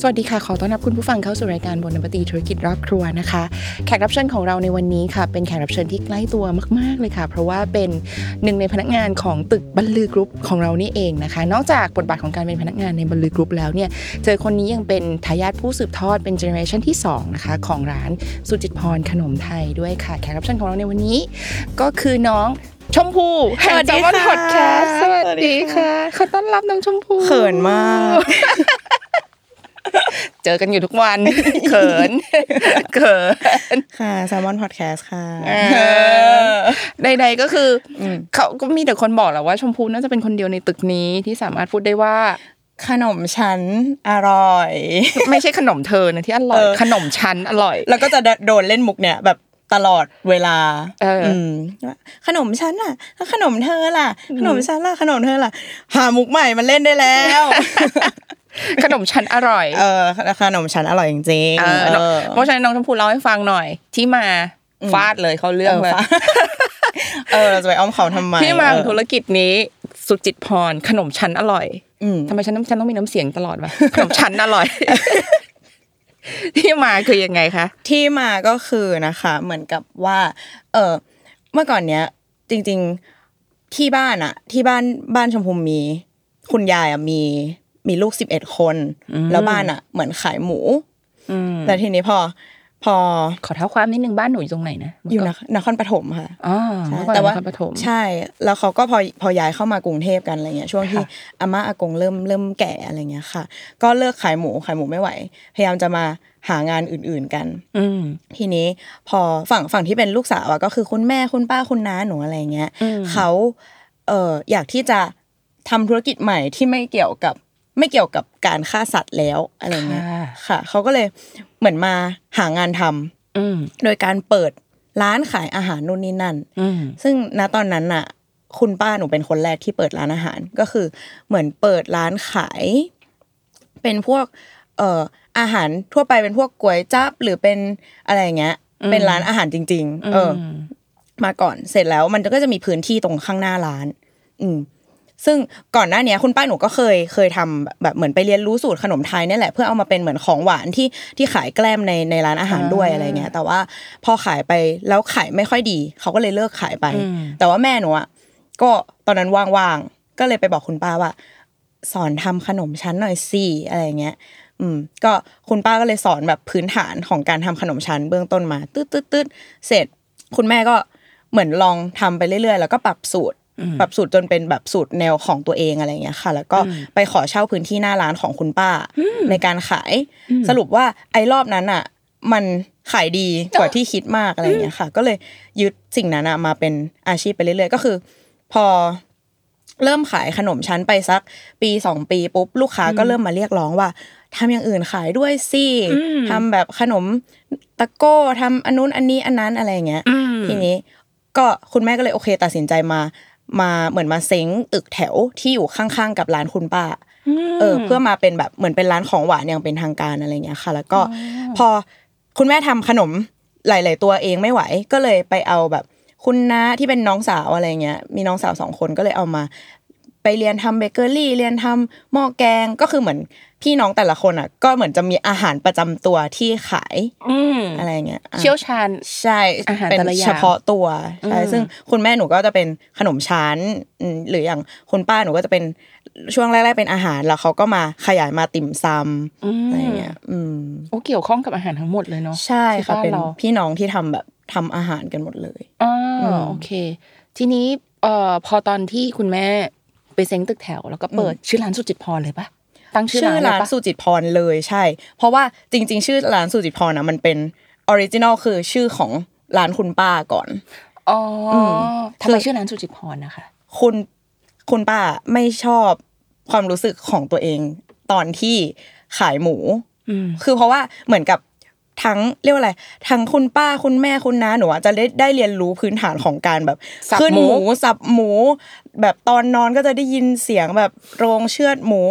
สวัสดีค่ะ ขอต้อนรับคุณผู้ฟังเข้าสู่รายการบนนปตีธุรกิจรอบครัวนะคะ แขกรับเชิญของเราในวันนี้ค่ะ เป็นแขกรับเชิญที่ใกล้ตัวมาก ๆ เลยค่ะ เพราะว่าเป็นหนึ่งในพนักงานของตึกบรรลือกรุ๊ปของเรานี่เองนะคะ นอกจากบทบาทของการเป็นพนักงานในบรรลือกรุ๊ปแล้วเนี่ยเจอคนนี้ยังเป็นทายาทผู้สืบทอดเป็นเจเนอเรชันที่สองนะคะของร้านสุจิตพรขนมไทยด้วยค่ะ แขกรับเชิญของเราในวันนี้ ก็คือน้องชมพู่แห่งสวัสจดีอวันค่ะพอดแคสต์สวัสสวัสดีดีค่ะขอต้อนรับน้องชมพู่เขินมาก เจอกันอยู่ทุกวัน เขิน เขิน ค่ะแซมมอนพอดแคสต์ค่ะใดๆก็คืออมเขาก็มีแต่คนบอกแหละว่าชมพูน่าจะเป็นคนเดียวในตึกนี้ที่สามารถพูดได้ว่าขนมชั้นอร่อย ไม่ใช่ขนมเธอนะที่อร่อยเออขนมชั้นอร่อย แล้วก็จะโดนเล่นมุกเนี่ยแบบตลอดเวลา เอออืมว่าขนมชั้นล่ะแล้วขนมเธอล่ะ ขนมชั้นล่ะ ขนมเธอล่ะ หามุกใหม่มันเล่นได้แล้ว ขนมชั้นอร่อย เออขนมชั้นอร่อยจริงๆเออเออเพราะฉะนั้นน้องชมพูเล่าให้ฟังหน่อย ที่มาฟาดเลยเขาเรื่องเลยเออฟาดเออเราจะไปอ้อมเขาทำไมที่มาของเออธุรกิจนี้สุจิตพรขนมชั้นอร่อยอืมทำไมฉันต้องฉันต้องมีน้ำเสียงตลอดวะขนมชั้นอร่อย ที่มาคือยังไงคะ ที่มาก็คือนะคะ เหมือนกับว่า เออเมื่อก่อนเนี้ย จริง ๆที่บ้านอะที่บ้านบ้านชมพูมี คุณยายอะมี มีลูกสิบเอ็ดคน แล้วบ้านอะเหมือนขายหมูอืมแล้วทีนี้พอ พอขอเท้าความนิดนึงบ้านหนูอยู่ตรงไหนนะอยู่นครนครปฐมค่ะอ๋อใช่เมื่อก่อนแต่ว่านครปฐมใช่ แล้วเขาก็พอพอย้ายเข้ามากรุงเทพกันอะไรเงี้ยช่วงที่ค่ะอาม่าอากงเริ่มเริ่มแก่อะไรเงี้ยค่ะ ก็เลิกขายหมูขายหมูไม่ไหว พยายามจะมาหางานอื่นๆกัน อืมทีนี้พอฝั่งฝั่งที่เป็นลูกสาวอะก็คือคุณแม่คุณป้าคุณน้าหนูอะไรเงี้ยอืมเขาเอ่ออยากที่จะทำธุรกิจใหม่ที่ไม่เกี่ยวกับ ไม่เกี่ยวกับการฆ่าสัตว์แล้วอะไรเงี้ยค่ะค่ะเขาก็เลยเหมือนมาหางานทำอืมโดยการเปิดร้านขายอาหารนู่นนี่นั่นอืมซึ่งณตอนนั้นน่ะ คุณป้าหนูเป็นคนแรกที่เปิดร้านอาหารก็คือ เหมือนเปิดร้านขาย เป็นพวก เอ่ออาหารทั่วไปเป็นพวกก๋วยจั๊บหรือเป็นอะไรอย่างเงี้ย เป็นร้านอาหารจริง ๆเอออ มาก่อนเสร็จแล้วมันก็จะมีพื้นที่ตรงข้างหน้าร้าน อืม ซึ่งก่อนหน้าเนี้ยคุณป้าหนูก็เคยเคยทำแบบเหมือนไปเรียนรู้สูตรขนมไทยเนี่ยแหละเพื่อเอามาเป็นเหมือนของหวานที่ที่ขายแกล้มในในร้านอาหารด้วยอะไรเงี้ย แต่ว่าพอขายไปแล้วขายไม่ค่อยดี เขาก็เลยเลิกขายไป แต่ว่าแม่หนูอะก็ตอนนั้นว่างๆก็เลยไปบอกคุณป้าว่า สอนทำขนมชั้นหน่อยสิอะไรเงี้ยอืมก็คุณป้าก็เลยสอนแบบพื้นฐานของการทำขนมชั้นเบื้องต้นมาตืดตืดตืดเสร็จคุณแม่ก็เหมือนลองทำไปเรื่อยๆ แล้วก็ปรับสูตร ปรับสูตรจนเป็นแบบสูตรแนวของตัวเองอะไรเงี้ยค่ะ แล้วก็ไปขอเช่าพื้นที่หน้าร้านของคุณป้า ในการขาย สรุปว่าไอ้รอบนั้นอะ มันขายดีกว่าที่คิดมากอะไรเงี้ยค่ะ ก็เลยยึดสิ่งนั้นอะมาเป็นอาชีพไปเรื่อยๆ ก็คือ พอเริ่มขายขนมชั้นไปสักปีสองปีปุ๊บลูกค้าก็เริ่มมาเรียกร้องว่าทำอย่างอื่นขายด้วยสิทำแบบขนมตะโก้ทำอันนู้นอันนี้อันนั้นอะไรอย่างเงี้ยทีนี้ก็คุณแม่ก็เลยโอเค ตัดสินใจมา มาเหมือนมาเซ้งตึกแถวที่อยู่ข้างๆกับร้านคุณป้าเออเพื่อมาเป็นแบบเหมือนเป็นร้านของหวานอย่างเป็นทางการอะไรเงี้ยค่ะ แล้วก็พอคุณแม่ทำขนมหลาย ๆ ตัวเองไม่ไหวก็เลยไปเอาแบบคุณน้าที่เป็นน้องสาวอะไรเงี้ยมีน้องสาวสองคนก็เลยเอามา ไปเรียนทำเบเกอรี่เรียนทำหม้อแกงก็คือเหมือนพี่น้องแต่ละคนอะ ก็เหมือนจะมีอาหารประจำตัวที่ขายอืมอะไรเงี้ยอะเชี่ยวชาญใช่อาหารเป็นแต่ละอย่างเฉพาะตัวใช่อืมซึ่งคุณแม่หนูก็จะเป็นขนมชั้นอืมหรืออย่างคุณป้าหนูก็จะเป็นช่วงแรกๆเป็นอาหารแล้วเขาก็มาขยายมาติ่มซำอะไรเงี้ยอืมโอ้เกี่ยวข้องกับอาหารทั้งหมดเลยเนาะใช่ที่ค่ะบ้านเป็นเราพี่น้องที่ทำแบบทำอาหารกันหมดเลยอ๋ออมโอเค ทีนี้เอ่อพอตอนที่คุณแม่ ไปเซ้งตึกแถว แล้วก็เปิดชื่อร้านสุจิตพรเลยปะตั้งชื่อชื่อร้านร้านเลยปะสุจิตพรเลยใช่ เพราะว่าจริง ๆ ชื่อร้านสุจิตพรนะมันเป็น original คือชื่อของร้านคุณป้าก่อนอ๋ออมทำไมชื่อร้านสุจิตพรนะคะ คุณคุณป้าไม่ชอบความรู้สึกของตัวเอง ตอนที่ขายหมูอืมคือเพราะว่าเหมือนกับ ทั้งเรียกว่าอะไรทั้งคุณป้าคุณแม่คุณน้าหนูอะจะได้ได้เรียนรู้พื้นฐานของการแบบสับขึ้นหหมูมูสับหมู แบบตอนนอนก็จะได้ยินเสียงแบบโรงเชือดหมู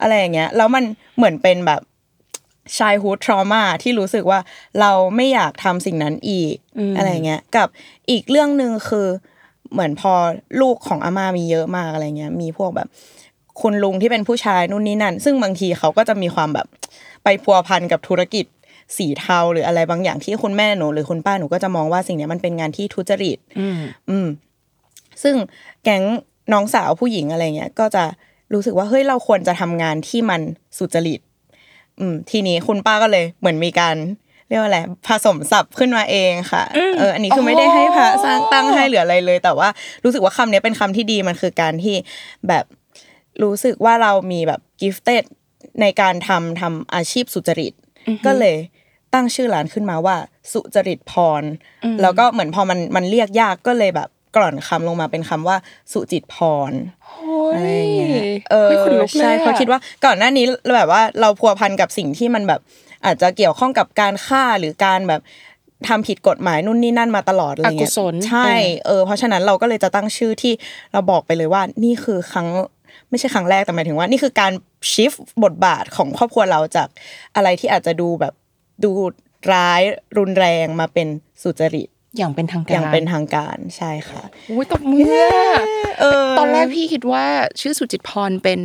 อะไรอย่างเงี้ยแล้วมันเหมือนเป็นแบบชายฮูดทรมาที่รู้สึกว่าเราไม่อยากทำสิ่งนั้นอีกอะไรเงี้ยกับอีกเรื่องหนึ่งคือเหมือนพอลูกของอาม่ามีเยอะมากอะไรเงี้ยมีพวกแบบ คุณลุงที่เป็นผู้ชายนู่นนี่นั่น ซึ่งบางทีเขาก็จะมีความแบบไปพัวพันกับธุรกิจ สีเทาหรืออะไรบางอย่างที่คุณแม่หนูหรือคุณป้าหนูก็จะมองว่าสิ่งเนี้ยมันเป็นงานที่ทุจริตอืมอืมซึ่งแก๊งน้องสาวผู้หญิงอะไรเงี้ยก็จะรู้สึกว่าเฮ้ยเราควรจะทำงานที่มันสุจริต อืม ทีนี้คุณป้าก็เลย เหมือนมีการเรียกว่าอะไรผสมศัพท์ขึ้นมาเองค่ะเอออันนี้คือไม่ได้ให้พระสร้างตั้งให้หรืออะไรเลย แต่ว่ารู้สึกว่าคำนี้เป็นคำที่ดีมันคือการที่แบบรู้สึกว่าเรามีแบบกิฟเต็ดในการทำทำอาชีพสุจริต ก็เลย ตั้งชื่อร้านขึ้นมาว่า สุจริตพร แล้วก็เหมือนพอมันมันเรียกยากก็เลยแบบกร่อนคำลงมาเป็นคำว่าสุจิตพรโอ้ยอะไรอย่างเงี้ยเออฮ้ยขนลุกเลยใช่อะเพราะคิดว่าก่อนหน้านี้แบบว่าเราพัวพันกับสิ่งที่มันแบบ อาจจะเกี่ยวข้องกับการฆ่าหรือการแบบทำผิดกฎหมายนู่นนี่นั่นมาตลอดอะไรอกุเงี้ยศลใช่เออเพราะฉะนั้นเราก็เลยจะตั้งชื่อที่เราบอกไปเลยว่านี่คือครั้งไม่ใช่ครั้งแรกแต่หมายถึงว่า นี่คือการชิฟบทบาทของครอบครัวเราจากอะไรที่อาจจะดูแบบ ดูร้ายรุนแรงมาเป็นสุจริตอย่างเป็นทางการอย่างเป็นทางการใช่ค่ะอุ้ยตบมืออะเออตอนแรกพี่คิดว่าชื่อสุจิตพรเป็น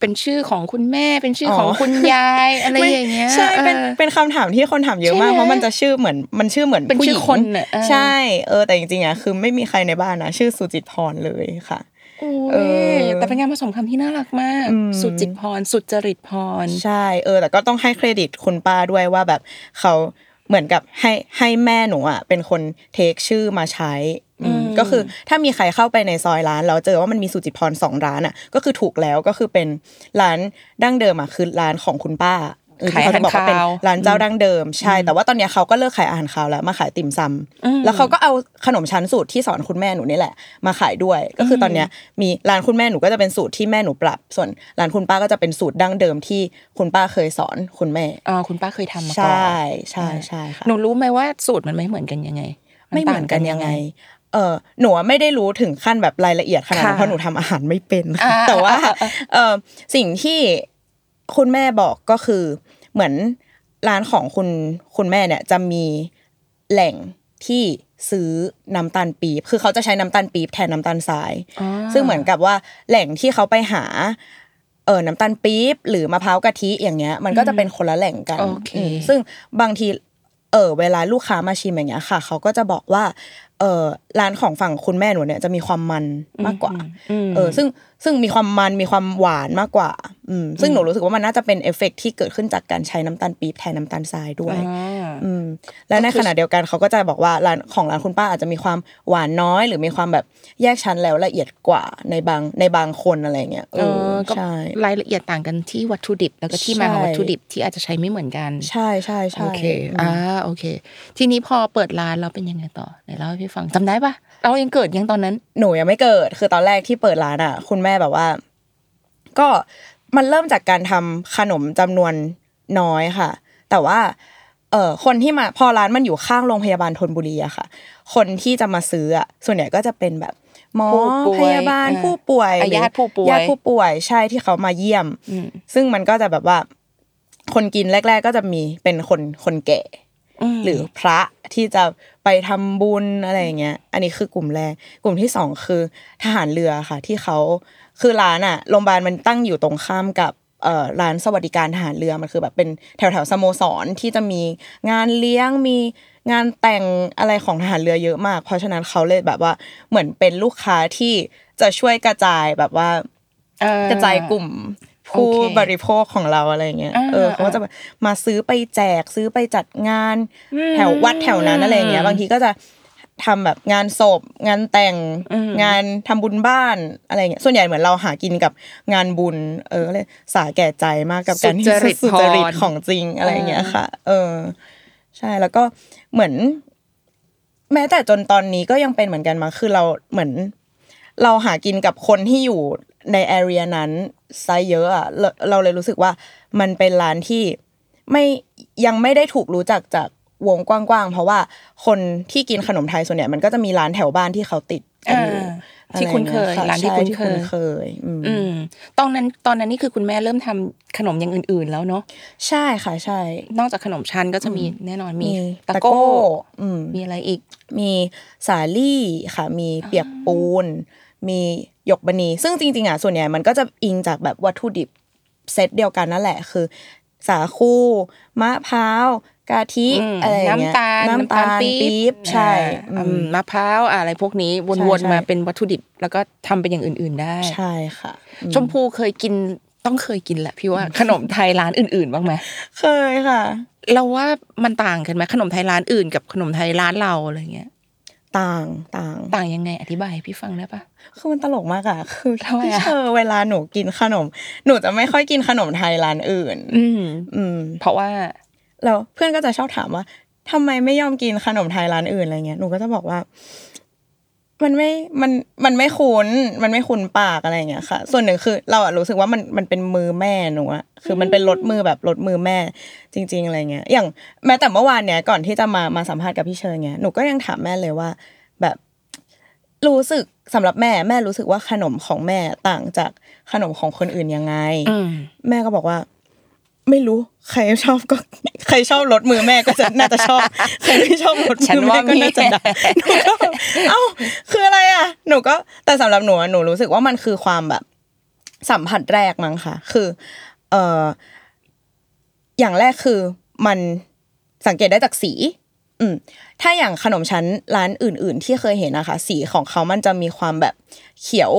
เป็นชื่อของคุณแม่เป็นชื่อของอ๋อคุณยายอะไรอย่างเงี้ยใช่เป็นออเป็นคำถามที่คนถามเยอะมากใช่ไหมเพราะมันจะชื่อเหมือนมันชื่อเหมือนเป็นผู้หชื่ญิองคนน่ะเออใช่ เออแต่จริงๆอะคือไม่มีใครในบ้านนะชื่อสุจิตพรเลยค่ะโอ้ เอยอแต่เป็นงานผสมคำที่น่ารักมากอืมสุจิตพร สุจริตพร ใช่เออ แต่ก็ต้องให้เครดิตคุณป้าด้วยว่าแบบเขาเหมือนกับให้ให้แม่หนูอะเป็นคนเทคชื่อมาใช้อืมอืมก็คือถ้ามีใครเข้าไปในซอยร้านแล้วเจอว่ามันมีสุจิตพรสองร้านอะ ก็คือถูกแล้วก็คือเป็นร้านดั้งเดิมอะคือร้านของคุณป้าเออที่เขาจะบอกว่าเป็นร้านเจ้าดั้งเดิมใช่ แต่ว่าตอนเนี้ยเขาก็เลิกขายอาหารคาวแล้วมาขายติ่มซำแล้วเขาก็เอาขนมชั้นสูตรที่สอนคุณแม่หนูนี่แหละ มาขายด้วย ก็คือตอนเนี้ยมีร้านคุณแม่หนูก็จะเป็นสูตรที่แม่หนูปรับ ส่วนร้านคุณป้าก็จะเป็นสูตรดั้งเดิมที่คุณป้าเคยสอนคุณแม่อ่าคุณป้าเคยทำมาใชก่อน่ใช่ใช่ค่ะหนูรู้ไหมว่าสูตรมันไม่เหมือนกันยังไง ไม่เหมือนกันยังไงเออหนูอะไม่ได้รู้ถึงขั้นแบบรายละเอียดขนาดนั้นค่ะเพราะหนูทำอาหารไม่เป็นอ่าแต่ว่าอ่าอ่าเออสิ่งที่ คุณแม่บอกก็คือเหมือนร้านของคุณคุณแม่เนี่ยจะมีแหล่งที่ซื้อน้ำตาลปี๊บคือเขาจะใช้น้ำตาลปี๊บแทนน้ำตาลทรายอ๋อซึ่งเหมือนกับว่าแหล่งที่เขาไปหาเออน้ำตาลปี๊บหรือมะพร้าวกะทิอย่างเงี้ย มันก็จะเป็นคนละแหล่งกันโอเคอืมซึ่งบางทีเออเวลาลูกค้ามาชิมอย่างเงี้ยค่ะ เขาก็จะบอกว่าเออร้านของฝั่งคุณแม่หนูเนี่ยจะมีความมันมากกว่ามเออซึ่ง ซึ่งมีความมันมีความหวานมากกว่า อืม ซึ่งหนูรู้สึกว่ามันน่าจะเป็นเอฟเฟกต์ที่เกิดขึ้นจากการใช้น้ำตาลปี๊บแทนน้ำตาลทรายด้วยอ่าอืม และในก็คือขณะเดียวกันเขาก็จะบอกว่าร้านของร้านคุณป้าอาจจะมีความหวานน้อย หรือมีความแบบแยกชั้นแล้วละเอียดกว่าในบางในบางคนอะไรเงี้ยเอเอออก็ใช่รายละเอียดต่างกันที่วัตถุดิบ แล้วก็ที่มาของใช่วัตถุดิบที่อาจจะใช้ไม่เหมือนกัน ใช่ใช่ใช่โอเคอ่าโอเค ทีนี้พอเปิดร้านเราเป็นยังไงต่อไหนเล่าให้พี่ฟังจำได้ปะ เรายังเกิดยังตอนนั้น หนูยังไม่เกิด คือตอนแรกที่เปิดร้านอะ คุณแม่แบบว่า ก็มันเริ่มจากการทำขนมจำนวนน้อยค่ะ แต่ว่า เออคนที่มาพอร้านมันอยู่ข้างโรงพยาบาลธนบุรีอะค่ะ คนที่จะมาซื้ออะส่วนใหญ่ก็จะเป็นแบบหมอผู้ป่วยพยาบาลอ่าผู้ป่วยอะหรือญาติผู้ป่วยญาติผู้ป่วยใช่ที่เขามาเยี่ยมอืมซึ่งมันก็จะแบบว่า คนกินแรก ๆ ก็จะมีเป็นคนคนแก่มหรือพระที่จะ ไปทำบุญอะไรอย่างเงี้ย อันนี้คือกลุ่มแรก กลุ่มที่สองคือทหารเรือค่ะ ที่เขาคือร้านอะโรงพยาบาลมันตั้งอยู่ตรงข้ามกับเอ่อร้านสวัสดิการทหารเรือมันคือแบบเป็นแถวแถวๆสโมสรที่จะมีงานเลี้ยงมีงานแต่งอะไรของทหารเรือเยอะมาก เพราะฉะนั้นเขาเลยแบบว่าเหมือนเป็นลูกค้าที่จะช่วยกระจายแบบว่าอ่กระจายกลุ่ม ผู้โอเคบริโภคของเราอะไรเงี้ยอ่าเออเขาก็จะแบบมาซื้อไปแจกซื้อไปจัดงานอืมแถววัดแถวนั้นอะไรเงี้ย บางทีก็จะทำแบบงานศพงานแต่งอืมงานทำบุญบ้านอะไรเงี้ยส่วนใหญ่เหมือนเราหากินกับงานบุญ เออก็เลยสาแก่ใจมากกับการที่สุจริตสุจริตพรของจริงอะไรเงี้ยค่ะ เออ ใช่แล้วก็เหมือน แม้แต่จนตอนนี้ก็ยังเป็นเหมือนกันมาคือเราเหมือน เราหากินกับคนที่อยู่ ในแอเรียนั้นซะเยอะอะเราเราเลยรู้สึกว่ามันเป็นร้านที่ไม่ยังไม่ได้ถูกรู้จักจากวงกว้างๆ เพราะว่าคนที่กินขนมไทยส่วนใหญ่มันก็จะมีร้านแถวบ้านที่เขาติดกันอยู่อ่าที่คุ้นเคยอะไอางงี้ร้านที่ใช่คุ้นที่เคยคุ้นเคยอืมอืมตอนนั้นตอนนั้นนี่คือคุณแม่เริ่มทำขนมอย่างอื่น ๆ แล้วเนาะใช่ค่ะใช่ นอกจากขนมชั้นก็จะมีแน่นอนมีมีตะตะโก้โก้อืมมีอะไรอีก มีสาลี่ค่ะ มีเปียกปูน มี หยกบะนีซึ่งจริงๆอะส่วนใหญ่มันก็จะอิงจากแบบวัตถุดิบเซตเดียวกันนั่นแหละคือ สาคูมะพร้าวกะทิอืมอะไรอย่างเงี้ยน้ำตาลน้ำตาลปี๊บใช่อ่าอืมมะพร้าวอะไรพวกนี้ใช่วนใช่ๆมาเป็นวัตถุดิบ แล้วก็ทำเป็นอย่างอื่น ๆได้ใช่ค่ะอืมชมพูเคยกินต้องเคยกินแหละพี่ว่าขนมไทยร้านอื่น ๆ บ้างไหมเคยค่ะ เราว่ามันต่างกันไหมขนมไทยร้านอื่นกับขนมไทยร้านเราอะไรเงี้ย ต่างต่างต่างยังไงอธิบายให้พี่ฟังได้ปะคือมันตลกมากอะคือทำไมพี่อะเชอเวลาหนูกินขนม หนูจะไม่ค่อยกินขนมไทยร้านอื่น อืมอืม เพราะว่าแล้วเพื่อนก็จะชอบถามว่าทำไมไม่ยอมกินขนมไทยร้านอื่นอะไรเงี้ยหนูก็จะบอกว่า มันไม่ มัน มันไม่คุ้น มันไม่คุ้นปากอะไรเงี้ยค่ะ ส่วนหนึ่งคือเราอะรู้สึกว่ามัน มันเป็นมือแม่หนูอะคือมันเป็นรถมือแบบรถมือแม่ จริง ๆ อะไรเงี้ย อย่างแม้แต่เมื่อวานเนี้ยก่อนที่จะมา มาสัมภาษณ์กับพี่เชิญเงี้ย หนูก็ยังถามแม่เลยว่า แบบรู้สึกสำหรับแม่ แม่รู้สึกว่าขนมของแม่ต่างจากขนมของคนอื่นยังไงอืมแม่ก็บอกว่า ไม่รู้ใครชอบก็ใครชอบรถมือแม่ก็จะน่าจะชอบใครไม่ชอบรถฉัมืนอว่าแม่ก็น่าจะมีได้หนูก็แบบเอ้าคืออะไรอะ หนูก็แต่สำหรับหนูอะหนูรู้สึกว่ามันคือความแบบ สัมผัสแรกมั้งค่ะ คือ เอ่ออย่างแรกคือมันสังเกตได้จากสี อืมถ้าอย่างขนมชั้นร้านอื่น ๆ ที่เคยเห็นนะคะ สีของเขามันจะมีความแบบเขียว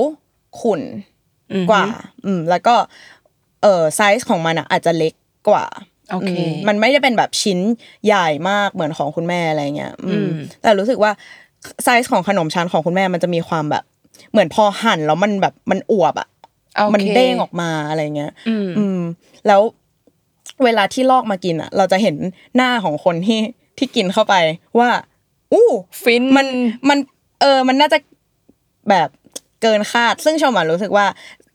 ขุ่นอืมกว่า อืม แล้วก็ เอ่อไซส์ของมันอะอาจจะเล็กกว่าโอเคมมันไม่ได้เป็นแบบชิ้นใหญ่มากเหมือนของคุณแม่อะไรเงี้ยอืมอืมแต่รู้สึกว่าไซส์ของขนมชั้นของคุณแม่มันจะมีความแบบ เหมือนพอหั่นแล้วมันแบบมันอวบอะโอเคมันเด้งออกมาอะไรเงี้ยอืมอืม แล้วเวลาที่ลอกมากินอะ เราจะเห็นหน้าของคนที่ที่กินเข้าไปว่า อู้ฟินมันมัน เออ มันน่าจะแบบเกินคาด ซึ่งชมอะรู้สึกว่า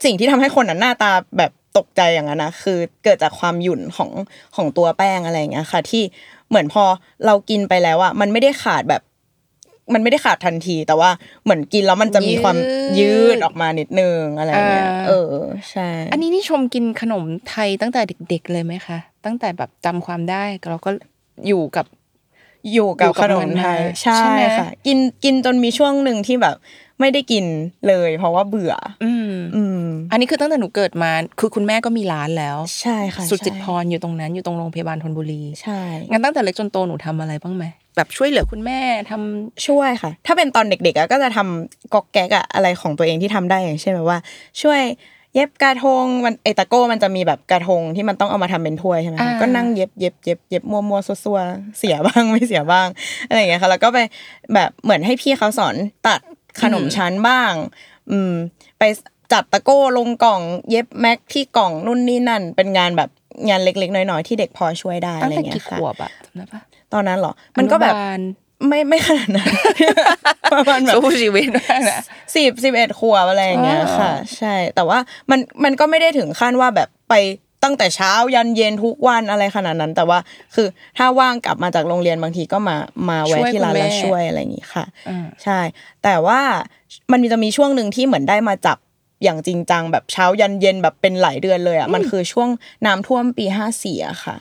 สิ่งที่ทำให้คนอะหน้าตาแบบ ตกใจอย่างนั้นนะคือเกิดจากความหยุ่นของของตัวแป้งอะไรอย่างเงี้ยค่ะ ที่เหมือนพอเรากินไปแล้วอะมันไม่ได้ขาดแบบ มันไม่ได้ขาดทันที แต่ว่าเหมือนกินแล้วมันจะมีความยืยืดดออกมานิดนึงอะไรเงี้ยอ่าเออใช่อันนี้นี่ชมกินขนมไทยตั้งแต่เด็ก ๆ เลยไหมคะตั้งแต่แบบจำความได้เราก็อยู่กับ อยู่กับอยู่กับขนมมันไทยมาใช่ใช่ไหมค่ะ กินกินจนมีช่วงหนึ่งที่แบบ ไม่ได้กินเลย เพราะว่าเบื่อ อืมอืมอันนี้คือตั้งแต่หนูเกิดมา คือคุณแม่ก็มีร้านแล้ว ใช่ค่ะ สุจิตใช่พรอยู่ตรงนั้นอยู่ตรงโรงพยาบาลธนบุรีใช่งั้นตั้งแต่เล็กจนโตหนูทำอะไรบ้างไหมแบบช่วยเหลือคุณแม่ทำช่วยค่ะ ถ้าเป็นตอนเด็กๆอะก็จะทำก๊อกแก๊กอะอะไรของตัวเองที่ทำได้อย่างเช่นแบบว่า ช่วย เย็บกระทงมันไอตะโก้มันจะมีแบบกระทงที่มันต้องเอามาทำเป็นถ้วยใช่ไหมคะอ่าก็นั่งเย็บเย็บเย็บเย็บมัวมัวๆซัวๆเสียบ้างไม่เสียบ้างอะไรอย่างเงี้ยค่ะ แล้วก็ไปแบบเหมือนให้พี่เขาสอนตัดขนมชั้นบ้าง อืม ไปจัดตะโก้ลงกล่องเย็บแม็กที่กล่องนู่นนี่นั่น เป็นงานแบบงานเล็กๆ น้อยๆ ที่เด็กพอช่วยได้ตั้อะงไรอแต่ย่างเงี้กี่ยขค่ะวบอะจำได้ปะตอนนั้นเหรอ มันก็แบบอนุาล ไม่ไม่ขนาดนั้นประมาณแบบสู้ชีวิตมากนะสิบสิบเอ็ดขวบอะไรอย่างเงี้ยอ่าค่ะ ใช่ แต่ว่ามันมันก็ไม่ได้ถึงขั้นว่าแบบไปตั้งแต่เช้ายันเย็นทุกวันอะไรขนาดนั้น แต่ว่าคือถ้าว่างกลับมาจากโรงเรียนบางทีก็มามาแวะที่ร้านแล้วช่วยอะไรอย่างงี้ค่ะอ่าใช่ แต่ว่ามันจะมีช่วงหนึ่งที่เหมือนได้มาจับอย่างจริงจังแบบเช้ายันเย็นแบบเป็นหลายเดือนเลยอะมันคือช่วงน้ำท่วมปีห้าสี่อะค่ะ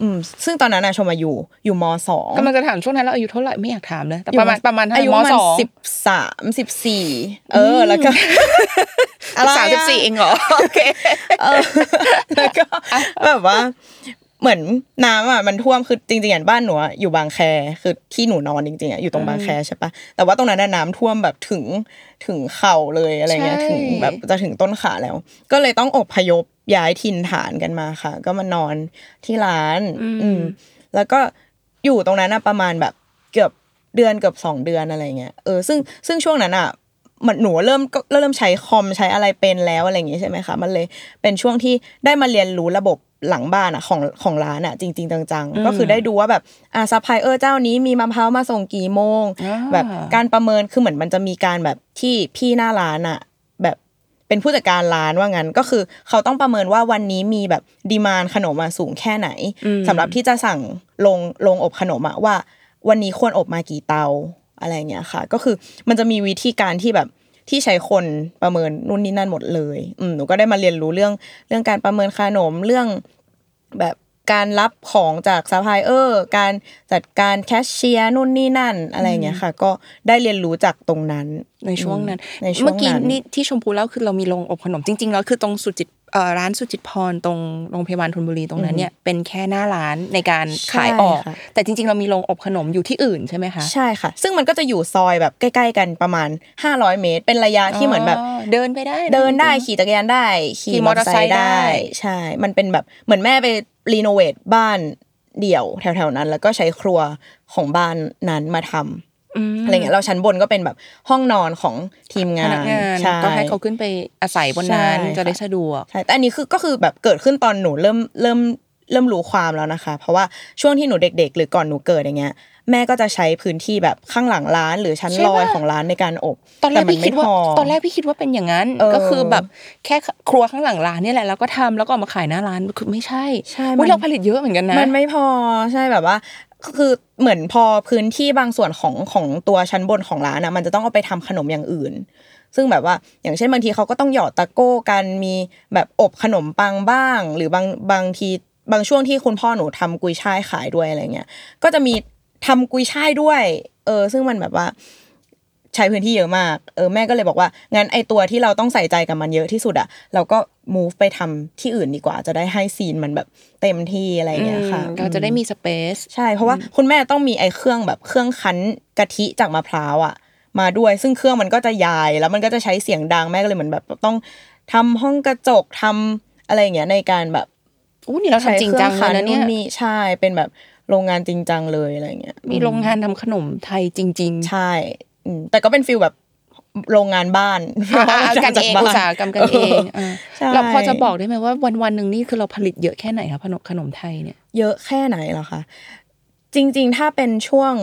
อืมซึ่งตอนนั้นอะชมอายุอยู่มสองกำลังจะถามช่วงนั้นเราอายุเท่าไหร่ไม่อยากถามเลยแต่ประมาณประมาณเท่าไหอายุร่มประมาณสองสิบสามสิบสี่เออแล้วก็อะไรอะสามสิบสี่เองเหรอโอเคเออแล้วก็แบบว่า เหมือนน้ำอะมันท่วมคือจริงๆอะบ้านหนูอะอยู่บางแคคือที่หนูนอนจริงๆอะอยู่ตรงบางแคใช่ปะแต่ว่าตรงนั้นน่ะน้ำท่วมแบบถึงถึงเข่าเลยอะไรเงี้ยใช่ถึงแบบจะถึงต้นขาแล้ว ก็เลยต้องอพยพย้ายถิ่นฐานกันมาค่ะ ก็มานอนที่ร้าน อืมแล้วก็อยู่ตรงนั้นอะประมาณแบบเกือบเดือนเกือบสองเดือนอะไรเงี้ยเออซึ่งซึ่งช่วงนั้นอะ มันหนูเริ่มก็เริ่มใช้คอมใช้อะไรเป็นแล้วอะไรอย่างงี้ใช่ไหมคะมันเลยเป็นช่วงที่ได้มาเรียนรู้ระบบหลังบ้านอะของของร้านอะจริง ๆ จังๆ ก็คือได้ดูว่าแบบอ่าซัพพลายเออร์เจ้านี้มีมะพร้าวมาส่งกี่โมงอ่าแบบการประเมินคือเหมือนมันจะมีการแบบที่พี่หน้าร้านอะแบบไปเป็นผู้จัดการร้านว่างั้นก็คือเขาต้องประเมินว่าวันนี้มีแบบ demand ขนมมาสูงแค่ไหนสำหรับที่จะสั่งลงลงอบขนมอะว่า วันนี้ควรอบมากี่เตา อะไรเงี้ยค่ะ ก็คือมันจะมีวิธีการที่แบบที่ใช้คนประเมินนู่นนี่นั่นหมดเลยอืมหนูก็ได้มาเรียนรู้เรื่องเรื่องการประเมินขนมเรื่องแบบการรับของจากซัพพลายเออร์การจัดการแคชเชียร์นู่นนี่นั่นอะไรเงี้ยค่ะ ก็ได้เรียนรู้จากตรงนั้นในช่วงนั้น ในช่วงนั้นเมื่อกี้นี่ที่ชมพูเล่าคือเรามีโรงอบขนมจริง ๆ แล้วคือตรงสุจิตเอ่อ ร้านสุจิตพรตรงโรงพยาบาลธนบุรีตรงนั้นเนี่ยเป็นแค่หน้าร้านในการขายออกใช่ค่ะแต่จริง ๆ เรามีโรงอบขนมอยู่ที่อื่นใช่ไหมคะใช่ค่ะ ซึ่งมันก็จะอยู่ซอยแบบใกล้ ๆ กันประมาณ 500 เมตร เป็นระยะที่เหมือนแบบเดินไปได้อะเดินได้ขี่จักรยานได้ ขี่ขี่มมออเตเตออร์ร์ไซไซค์ค์ได้ได้ ใช่ มันเป็นแบบเหมือนแม่ไปรีโนเวทบ้านเดี่ยวแถวๆนั้น แล้วก็ใช้ครัวของบ้านนั้นมาทำ อืมอะไรเงี้ยเราชั้นบนก็เป็นแบบห้องนอนของทีมพงานันกงานใช่ก็ให้เขาขึ้นไปอาศัยบนนั้นใช่จะได้ค่ะสะดวกใช่แต่อันนี้คือก็คือแบบเกิดขึ้นตอนหนูเริ่มเริ่มเริ่มรู้ความแล้วนะคะ เพราะว่าช่วงที่หนูเด็ก ๆ หรือก่อนหนูเกิดอย่างเงี้ยแม่ก็จะใช้พื้นที่แบบข้างหลังร้าน หรือชั้นใช่ลอยปะของร้านในการอบตอนแรกมัพี่คิดว่าไม่พอตอนแรกพี่คิดว่าเป็นอย่างนั้นเออก็คือแบบแค่ครัวข้างหลังร้านเนี่ยแหละแล้วก็ทำแล้วก็เอามาขายหน้าร้านคือไม่ใช่ใช่อุ๊ยมันเราผลิตเยอะเหมือนกันนะมันไม่พอใช่แบบว่า คือเหมือนพอพื้นที่บางส่วนของของตัวชั้นบนของร้านนะมันจะต้องเอาไปทำขนมอย่างอื่น ซึ่งแบบว่าอย่างเช่นบางทีเขาก็ต้องหยอดตะโก้กันมีแบบอบขนมปังบ้าง หรือบางบางทีบางช่วงที่คุณพ่อหนูทำกุยช่ายขายด้วยอะไรเงี้ยก็จะมีทำกุยช่ายด้วย เออ ซึ่งมันแบบว่า ใช้พื้นที่เยอะมาก เออแม่ก็เลยบอกว่างั้นไอตัวที่เราต้องใส่ใจกับมันเยอะที่สุดอะเราก็ move ไปทำที่อื่นดีกว่า จะได้ให้ซีนมันแบบเต็มที่อะไรอย่างเงี้ยค่ะ เราจะได้มีสเปซใช่เพราะว่าคุณแม่ต้องมีไอเครื่องแบบเครื่องคั้นกะทิจากมะพร้าวอะมาด้วยซึ่งเครื่องมันก็จะยายแล้วมันก็จะใช้เสียงดังแม่ก็เลยเหมือนแบบต้องทำห้องกระจกทำอะไรอย่างเงี้ยในการแบบอู้นี่เราทำจริงจังเลยนะเนี่ยใช้ครื่องคันี่ใช่เป็นแบบโรงงานจริงจังเลยอะไรอย่างเงี้ยมีโรงงานทำขนมไทยจริงใช่อืม แต่ก็เป็นฟิลแบบโรงงานบ้านๆอ่าๆกันเองอุตสาหกรรมกันเองอ่าใช่เราพอจะบอกได้ไหมว่าวันวันๆหนึ่งนี่คือเราผลิตเยอะแค่ไหนคะขนมขนมไทยเนี่ย เยอะแค่ไหนเหรอคะจริง ๆ ถ้าเป็นช่วง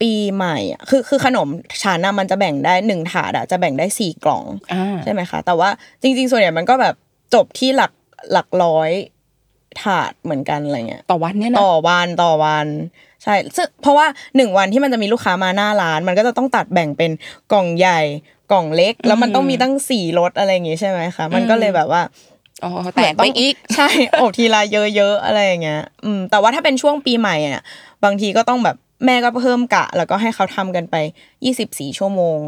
ปีใหม่อะคือคือขนมชานะมันจะแบ่งได้หนึ่งถาดอะจะแบ่งได้สี่กล่องอ่าใช่ไหมคะแต่ว่าจริง ๆ ส่วนใหญ่มันก็แบบจบที่หลักหลักร้อยถาดเหมือนกันอะไรเงี้ยต่อวันเนี่ยนะต่อวันต่อวัน ใช่ซึ่งเพราะว่าหนึ่งวันที่มันจะมีลูกค้ามาหน้าร้าน มันก็จะต้องตัดแบ่งเป็นกล่องใหญ่กล่องเล็ก แล้วมันต้องมีตั้งสี่รสอะไรอย่างงี้ใช่ไหมคะมันก็เลยแบบว่าอ๋อแตกไปอีกใช่อบทีละเยอะๆอะไรอย่างเงี้ยอืมแต่ว่าถ้าเป็นช่วงปีใหม่อะบางทีก็ต้องแบบแม่ก็เพิ่มกะ แล้วก็ให้เขาทำกันไปยี่สิบสี่ชั่วโมง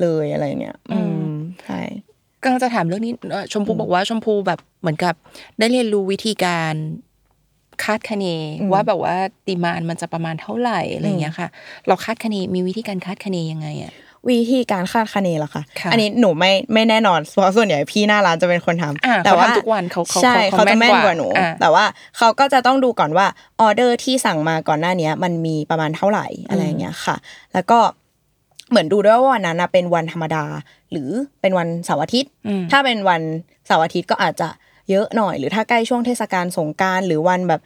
เลยอะไรเงี้ย อืมใช่กำลังจะถามเรื่องนี้เอ่อชมพูบอกว่าชมพูแบบเหมือนกับ ได้เรียนรู้วิธีการ คาดคะเนว่าแบบว่าดีมานมันจะประมาณเท่าไหร่อะไรอย่างเงี้ยค่ะ เราคาดคะเนมีวิธีการคาดคะเนยังไงอะวิธีการคาดคะเนเหรอคะค่ะอันนี้หนูไม่ไม่แน่นอนเพราะส่วนใหญ่พี่หน้าร้านจะเป็นคนทำอ่าแต่ว่าเขาทำทุกวันเขาเขาใช่เขาเขาจะแม่นแม่นกกว่าว่าหนูอ่าแต่ว่าเขาก็จะต้องดูก่อนว่าออเดอร์ที่สั่งมาก่อนหน้าเนี้ยมันมีประมาณเท่าไหร่อะไรอย่างเงี้ยค่ะ แล้วก็เหมือนดูด้วยว่าวันนั้นนะเป็นวันธรรมดา หรือเป็นวันเสาร์อาทิตย์ ถ้าเป็นวันเสาร์อาทิตย์ก็อาจจะ เยอะหน่อย หรือถ้าใกล้ช่วงเทศกาลสงกรานต์หรือวันแบบ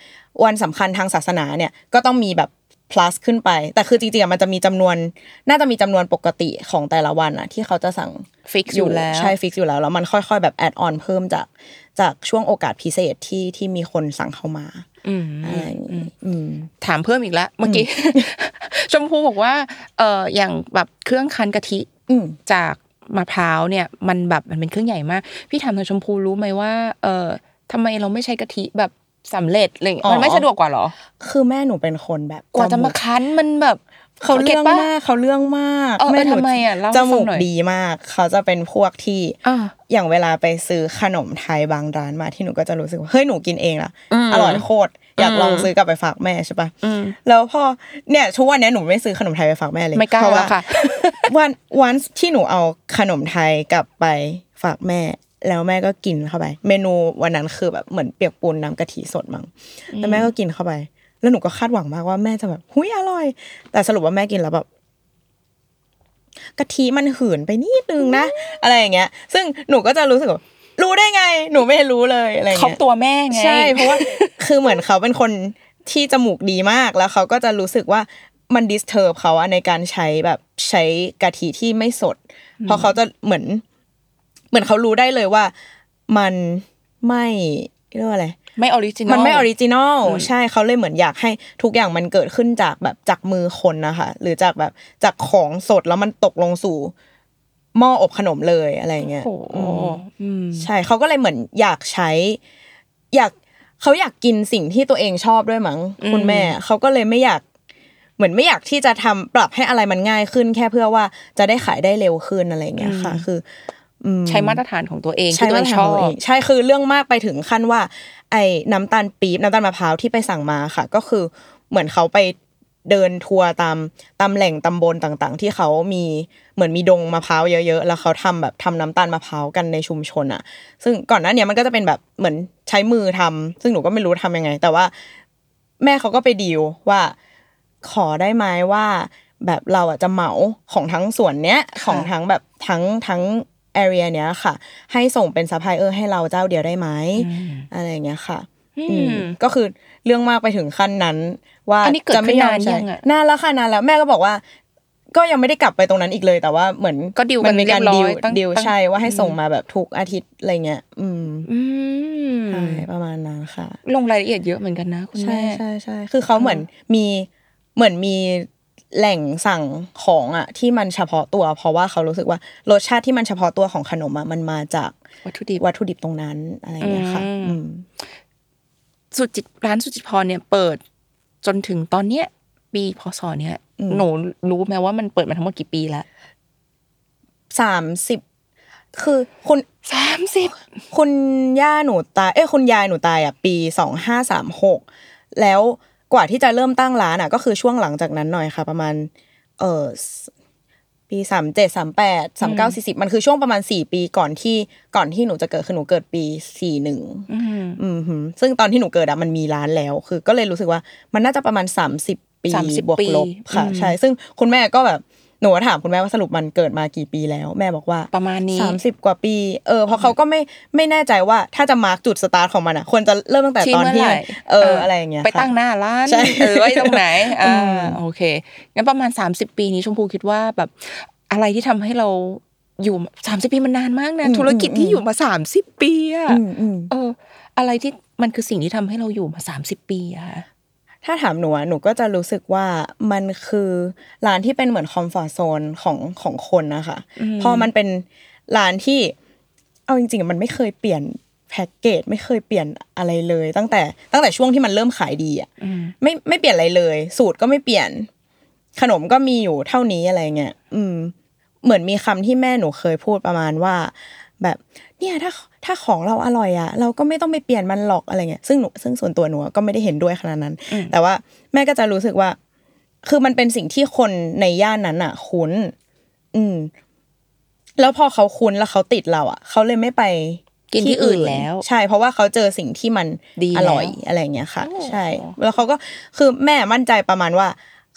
วันสำคัญทางศาสนาเนี่ยก็ต้องมีแบบ plus ขึ้นไป แต่คือจริงๆอะมันจะมีจำนวน น่าจะมีจำนวนปกติของแต่ละวันอะที่เขาจะสั่ง fix อยู่แล้วใช่ fix อยู่แล้ว แล้วมันค่อยๆ แบบ add on เพิ่มจากจากช่วงโอกาสพิเศษที่ที่มีคนสั่งเข้ามาอืมอะไรอย่างงี้อืมถามเพิ่มอีกแล้วเมื่อกี้ชมพูบอกว่าเอออย่างแบบเครื่องคั้นกะทิอืมจาก มะพร้าวเนี่ยมันแบบมันเป็นเครื่องใหญ่มาก พี่ถามทางชมพูรู้ไหมว่า เออทำไมเราไม่ใช้กะทิแบบสำเร็จอะไรอย่างเงี้ยอ๋อมันไม่สะดวกกว่าเหรอ คือแม่หนูเป็นคนแบบกว่าจะมาคั้นมันแบบเขาเรื่องก็ตปะมากเขาเรื่องมากเออเออแม่หนูทำไมอะเล่าให้จฟังมูกหน่อยดีมาก เขาจะเป็นพวกที่อ่าอย่างเวลาไปซื้อขนมไทยบางร้านมาที่หนูก็จะรู้สึกว่าเฮ้ยหนูกินเองละอืมอร่อยโคตร อยากลองอืมซื้อกลับไปฝากแม่ใช่ปะอืมแล้วพอเนี่ยทุกวันเนี้ยหนูไม่ซื้อขนมไทยไปฝากแม่เลยไม่กล้าเพราะแล้ว่าวค่ะวันวันที่หนูเอาขนมไทยกลับไปฝากแม่ แล้วแม่ก็กินเข้าไป เมนูวันนั้นคือแบบเหมือนเปียกปูนน้ำกะทิสดมั้งแล้วแม่ก็กินเข้าไป แล้วหนูก็คาดหวังมากว่าแม่จะแบบหุยอร่อย แต่สรุปว่าแม่กินแล้วแบบกะทิมันหืนไปนิดนึงนะ อะไรอย่างเงี้ย ซึ่งหนูก็จะรู้สึกว่า รู้ได้ไง หนูไม่รู้เลยอะไรอย่างเขาเงี้ยตัวแม่ไง ใช่เพราะว่าคือเหมือนเขาเป็นคนที่จมูกดีมากแล้วเขาก็จะรู้สึกว่ามัน disturb เขาอะในการใช้แบบใช้กะทิที่ไม่สด เพราะเขาจะเหมือน เหมือนเขารู้ได้เลยว่า มันไม่เรียกว่าอะไร ไม่ original มันไม่ original อืมใช่เขาเลยเหมือนอยากให้ทุกอย่างมันเกิดขึ้นจากแบบจากมือคนนะคะหรือจากแบบจากของสดแล้วมันตกลงสู่ หม้ออบขนมเลยอะไรเงี้ยโอ้โหอืมอืมใช่เขาก็เลยเหมือนอยากใช้ อยากเขาอยากกินสิ่งที่ตัวเองชอบด้วยมั้งคุณแม่เขาก็เลยไม่อยากเหมือนไม่อยากที่จะทำปรับให้อะไรมันง่ายขึ้น แค่เพื่อว่าจะได้ขายได้เร็วขึ้นอะไรเงี้ยค่ะ คืออืมใช้มาตรฐานของตัวเองใช่ที่ตัวมาเอตรงฐานชอของตัวเอบงใช่คือเรื่องมากไปถึงขั้นว่า ไอ้น้ำตาลปี๊บน้ำตาลมะพร้าวที่ไปสั่งมาค่ะ ก็คือเหมือนเขาไป เดินทัวร์ตามตามแหล่งตำบลต่างๆ ที่เขามีเหมือนมีดงมะพร้าวเยอะๆ แล้วเขาทำแบบทำน้ำตาลมะพร้าวกันในชุมชนอะ ซึ่งก่อนหน้าเนี้ยมันก็จะเป็นแบบเหมือนใช้มือทำซึ่งหนูก็ไม่รู้ทำยังไง แต่ว่าแม่เขาก็ไปดีลว่าขอได้ไหมว่า แบบเราอะจะเหมาของทั้งส่วนเนี้ยของทั้งแบบทั้งทั้งแอเรียเนี้ยค่ะ ให้ส่งเป็นซัพพลายเออร์ให้เราเจ้าเดียวได้ไหมอะไรอย่างเงี้ยค่ะอืมก็คือเรื่องมากไปถึงขั้นนั้น ว่าอันนี้เกิดจะไม่ยอมขึ้นนานใช้ยังอะนานแล้วค่ะนานแล้วแม่ก็บอกว่า ก็ยังไม่ได้กลับไปตรงนั้นอีกเลยแต่ว่าเหมือนก็ดีลกันมัมีการเรีดียบลร้อยตั้งดีลตั้งใช่ว่าให้ส่งมาแบบทุกอาทิตย์อะไรเงี้ยอืมอืมใช่ประมาณนั้นค่ะ ลงรายละเอียดเยอะเหมือนกันนะคุณใช่แม่ใช่ใช่คือเขาเหมือนมีเหมือนมีแหล่งสั่งของอะที่มันเฉพาะตัว เพราะว่าเขารู้สึกว่ารสชาติที่มันเฉพาะตัวของขนมอะมันมาจากวัตถุดิบวัตถุดิบตรงนั้นอะไรอย่างเงี้ยค่ะอืมอืมสุจิตร้านสุจิตพรเนี่ยเปิด จนถึงตอนเนี้ย ปีพศเนี่ยอืมหนูรู้ไหมว่ามันเปิดมาทั้งหมดกี่ปีแล้วสามสิบคือคุณสามสิบคุณย่าหนูตาย เอ้ยคุณยายหนูตายอะปีสองห้าสามหกแล้วกว่าที่จะเริ่มตั้งร้านอะ ก็คือช่วงหลังจากนั้นหน่อยค่ะ ประมาณ เออ ปีสามเจ็ดสามแปดสามเก้าสี่สิบมันคือช่วงประมาณสี่ปีก่อนที่ก่อนที่หนูจะเกิดคือหนูเกิดปีสี่หนึ่งอืมหืมซึ่งตอนที่หนูเกิดอะมันมีร้านแล้ว คือก็เลยรู้สึกว่ามันน่าจะประมาณสามสิบปี30บวกลบปีค่ะอืมใช่ ซึ่งคุณแม่ก็แบบ หนูก็ถามคุณแม่ว่าสรุปมันเกิดมากี่ปีแล้ว แม่บอกว่าประมาณนี้สามสิบกว่าปี เออเพราะเขาก็ไม่ไม่แน่ใจว่าถ้าจะมาร์กจุดสตาร์ทของมันอะควรจะเริ่มตั้งแต่ที่ตอนเมื่อที่ไหร่เอออะไรอย่างเงี้ยไปค่ะตั้งหน้าร้านใช่เออไว้ตรงไหนอือ่ามโอเคงั้นประมาณสามสิบปีนี้ชมพูคิดว่าแบบอะไรที่ทำให้เราอยู่สามสิบปีมันนานมากนะอืมธุรกิจอืมที่อยู่มาสามสิบปีอะอืมอืมเออ อะไรที่มันคือสิ่งที่ทำให้เราอยู่มาสามสิบปีอะค่ะ ถ้าถามหนูอะหนูก็จะรู้สึกว่ามันคือร้านที่เป็นเหมือนคอมฟอร์ z โซนของของคนนะคะ พอมันเป็นร้านที่เอาจริงๆอะมันไม่เคยเปลี่ยนแพ็กเกจไม่เคยเปลี่ยนอะไรเลย ตั้งแต่ตั้งแต่ช่วงที่มันเริ่มขายดีอะไม่ไม่เปลี่ยนอะไรเลย สูตรก็ไม่เปลี่ยน ขนมก็มีอยู่เท่านี้อะไรเงี้ยอืม เหมือนมีคำที่แม่หนูเคยพูดประมาณว่า แบบ เนี่ยถ้าถ้าของเราอร่อยอะเราก็ไม่ต้องไปเปลี่ยนมันหรอกอะไรเงี้ยซึ่งหนูซึ่งส่วนตัวหนูอะก็ไม่ได้เห็นด้วยขนาดนั้น แต่ว่าแม่ก็จะรู้สึกว่า คือมันเป็นสิ่งที่คนในย่านนั้นอะคุ้น อืม แล้วพอเขาคุ้นแล้วเขาติดเราอะเขาเลยไม่ไปกินที่อื่นแล้ว ใช่ เพราะว่าเขาเจอสิ่งที่มันดีอร่อยแล้วอะไรอย่างเงี้ยค่ะโอ้ใช่ แล้วเขาก็คือแม่มั่นใจประมาณว่า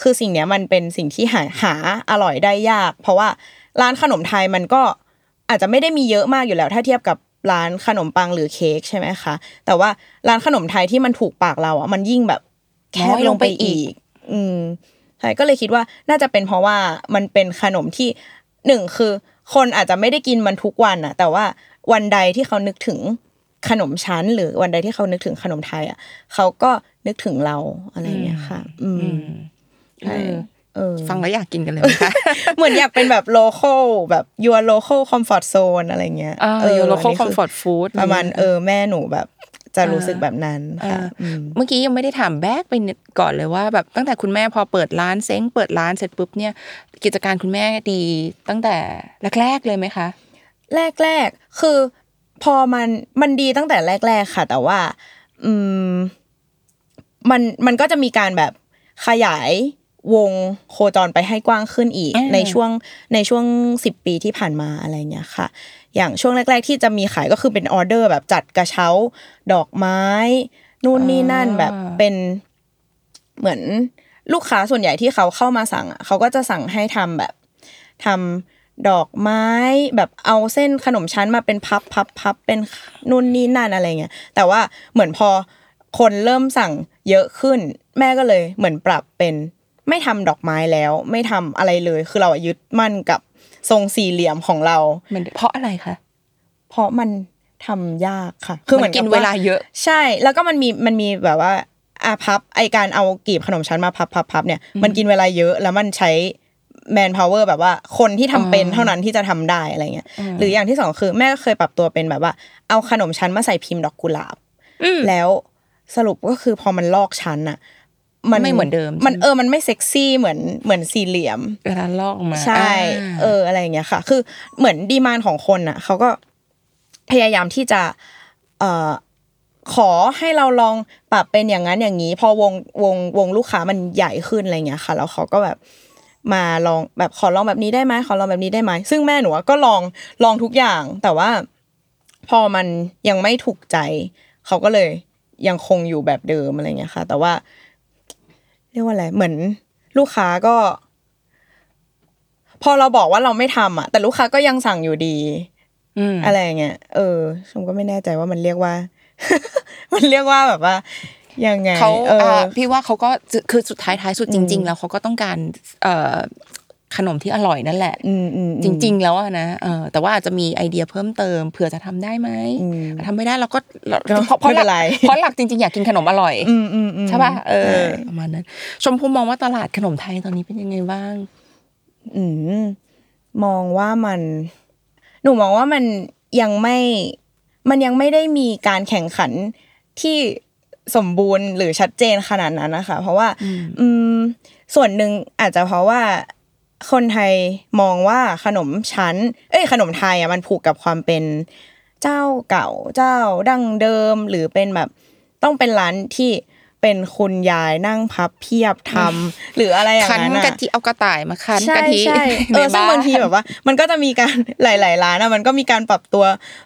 คือสิ่งเนี้ยมันเป็นสิ่งที่หาหาอร่อยได้ยาก เพราะว่าร้านขนมไทยมันก็ อาจจะไม่ได้มีเยอะมากอยู่แล้ว ถ้าเทียบกับร้านขนมปังหรือเค้กใช่ไหมคะ แต่ว่าร้านขนมไทยที่มันถูกปากเราอะมันยิ่งแบบแคบลงไปอีก อืมใช่ก็เลยคิดว่าน่าจะเป็นเพราะว่ามันเป็นขนมที่หนึ่งคือ คนอาจจะไม่ได้กินมันทุกวันอะ แต่ว่าวันใดที่เขานึกถึงขนมชั้น หรือวันใดที่เขานึกถึงขนมไทย อะ เขาก็นึกถึงเราอะไรอย่างเงี้ยค่ะ อืมอืมใช่เออเออ ฟังแล้วอยากกินกันเลยไหมคะเหมือนอยากเป็นแบบ local แบบ your local comfort zone อะไรเงี้ยอ่าเอออยู่ local อันนี้คือ comfort food ประมาณเออแม่หนูแบบจะรู้สึกแบบนั้นค่ะอ่าอืมเมื่อกี้ยังไม่ได้ถามแบกไปก่อนเลยว่าแบบตั้งแต่คุณแม่พอเปิดร้านเซ้งเปิดร้านเสร็จปุ๊บเนี่ย กิจการคุณแม่ดีตั้งแต่แรกๆเลยไหมคะ แรกแรกๆคือ พอมันมันดีตั้งแต่แรก ๆ ค่ะ แต่ว่า อืม มันมันก็จะมีการแบบขยาย วงโคจรไปให้กว้างขึ้นอีกอ่าในช่วงในช่วงสิบปีที่ผ่านมาอะไรเงี้ยค่ะ อย่างช่วงแรก ๆ ที่จะมีขายก็คือเป็นออเดอร์แบบจัดกระเช้า ดอกไม้ นู่นนี่นั่นแบบเป็นเหมือนลูกค้าส่วนใหญ่ที่เขาเข้ามาสั่งอะเขาก็จะสั่งให้ทำแบบทำดอกไม้แบบเอาเส้นขนมชั้นมาเป็นพับพับพับเป็นนู่นนี่นั่นอะไรเงี้ยแต่ว่าเหมือนพอคนเริ่มสั่งเยอะขึ้น แม่ก็เลยเหมือนปรับเป็น ไม่ทำดอกไม้แล้ว ไม่ทำอะไรเลย คือเราอะยึดมั่นกับทรงสี่เหลี่ยมของเรามันเพราะอะไรคะเพราะมันทำยากค่ะ คือเหมือนกินเวลาเยอะ ใช่ แล้วก็มันมีมันมีแบบว่าอาพับไอการเอากลีบขนมชั้นมาพับพับพับเนี่ยมันกินเวลาเยอะแล้วมันใช้ manpower แบบว่าคนที่ทำเป็นเท่านั้นที่จะทำได้อะไรเงี้ยหรืออย่างที่สองคือแม่ก็เคยปรับตัวเป็นแบบว่า เอาขนมชั้นมาใส่พิมพ์ดอกกุหลาบ แล้วสรุปก็คือพอมันลอกชั้นอะ ไม่เหมือนเดิม มันใช่ไหมเออมันไม่เซ็กซี่เหมือนเหมือนสี่เหลี่ยมเวลาลอกออกมา ใช่อ่าเอออะไรอย่างเงี้ยค่ะ คือเหมือนดีมานของคนอะเขาก็พยายามที่จะ เอ่อขอให้เราลองปรับเป็นอย่างนั้นอย่างนี้ พอวงวงวงลูกค้ามันใหญ่ขึ้นอะไรเงี้ยค่ะ แล้วเขาก็แบบมาลองแบบขอลองแบบนี้ได้ไหมขอลองแบบนี้ได้ไหมซึ่งแม่หนูอะก็ลองลองทุกอย่าง แต่ว่า พอมันยังไม่ถูกใจเขาก็เลยยังคงอยู่แบบเดิมอะไรเงี้ยค่ะ แต่ว่า เรียกว่าอะไรเหมือนลูกค้าก็ พอเราบอกว่าเราไม่ทำอะ แต่ลูกค้าก็ยังสั่งอยู่ดีอืมอะไรอย่างเงี้ยเออชมก็ไม่แน่ใจว่ามันเรียกว่า มันเรียกว่าแบบว่ายังไงเขาเอออ่าพี่ว่าเขาก็จะคือสุดท้ายท้ายสุดจริงอืมๆแล้วเขาก็ต้องการเอ่อ ขนมที่อร่อยนั่นแหละอืมอืมจริง ๆ แล้วอะนะเออแต่ว่าอาจจะมีไอเดียเพิ่มเติมเผื่อจะทำได้ไหมอืมทำไม่ได้เราก็เราก็เพราะเพราะไม่เป็นหลัไรกเพราะหลักจริง ๆ อยากกินขนมอร่อยอืมอืมอืมใช่ป่ะเอเอออประมาณนั้นชมพูมองว่าตลาดขนมไทยตอนนี้เป็นยังไงบ้าง อืมมองว่ามัน หนูมองว่ามันยังไม่มันยังไม่ได้มีการแข่งขันที่สมบูรณ์หรือชัดเจนขนาดนั้นนะคะ เพราะว่า อืมส่วนหนึ่งอาจจะเพราะว่า คนไทยมองว่าขนมชั้น เอ้ยขนมไทยอะมันผูกกับความเป็นเจ้าเก่าเจ้าดั้งเดิมหรือเป็นแบบต้องเป็นร้านที่เป็นคุณยายนั่งพับเพียบทำหรืออะไรอย่างคั้นนั้นอะกะทิเอากระต่ายมาคั้นใช่กะทิใช่เออในซึ่งนบางทีแบบว่า มันก็จะมีการหลาย ๆ ร้านอะมันก็มีการปรับตัว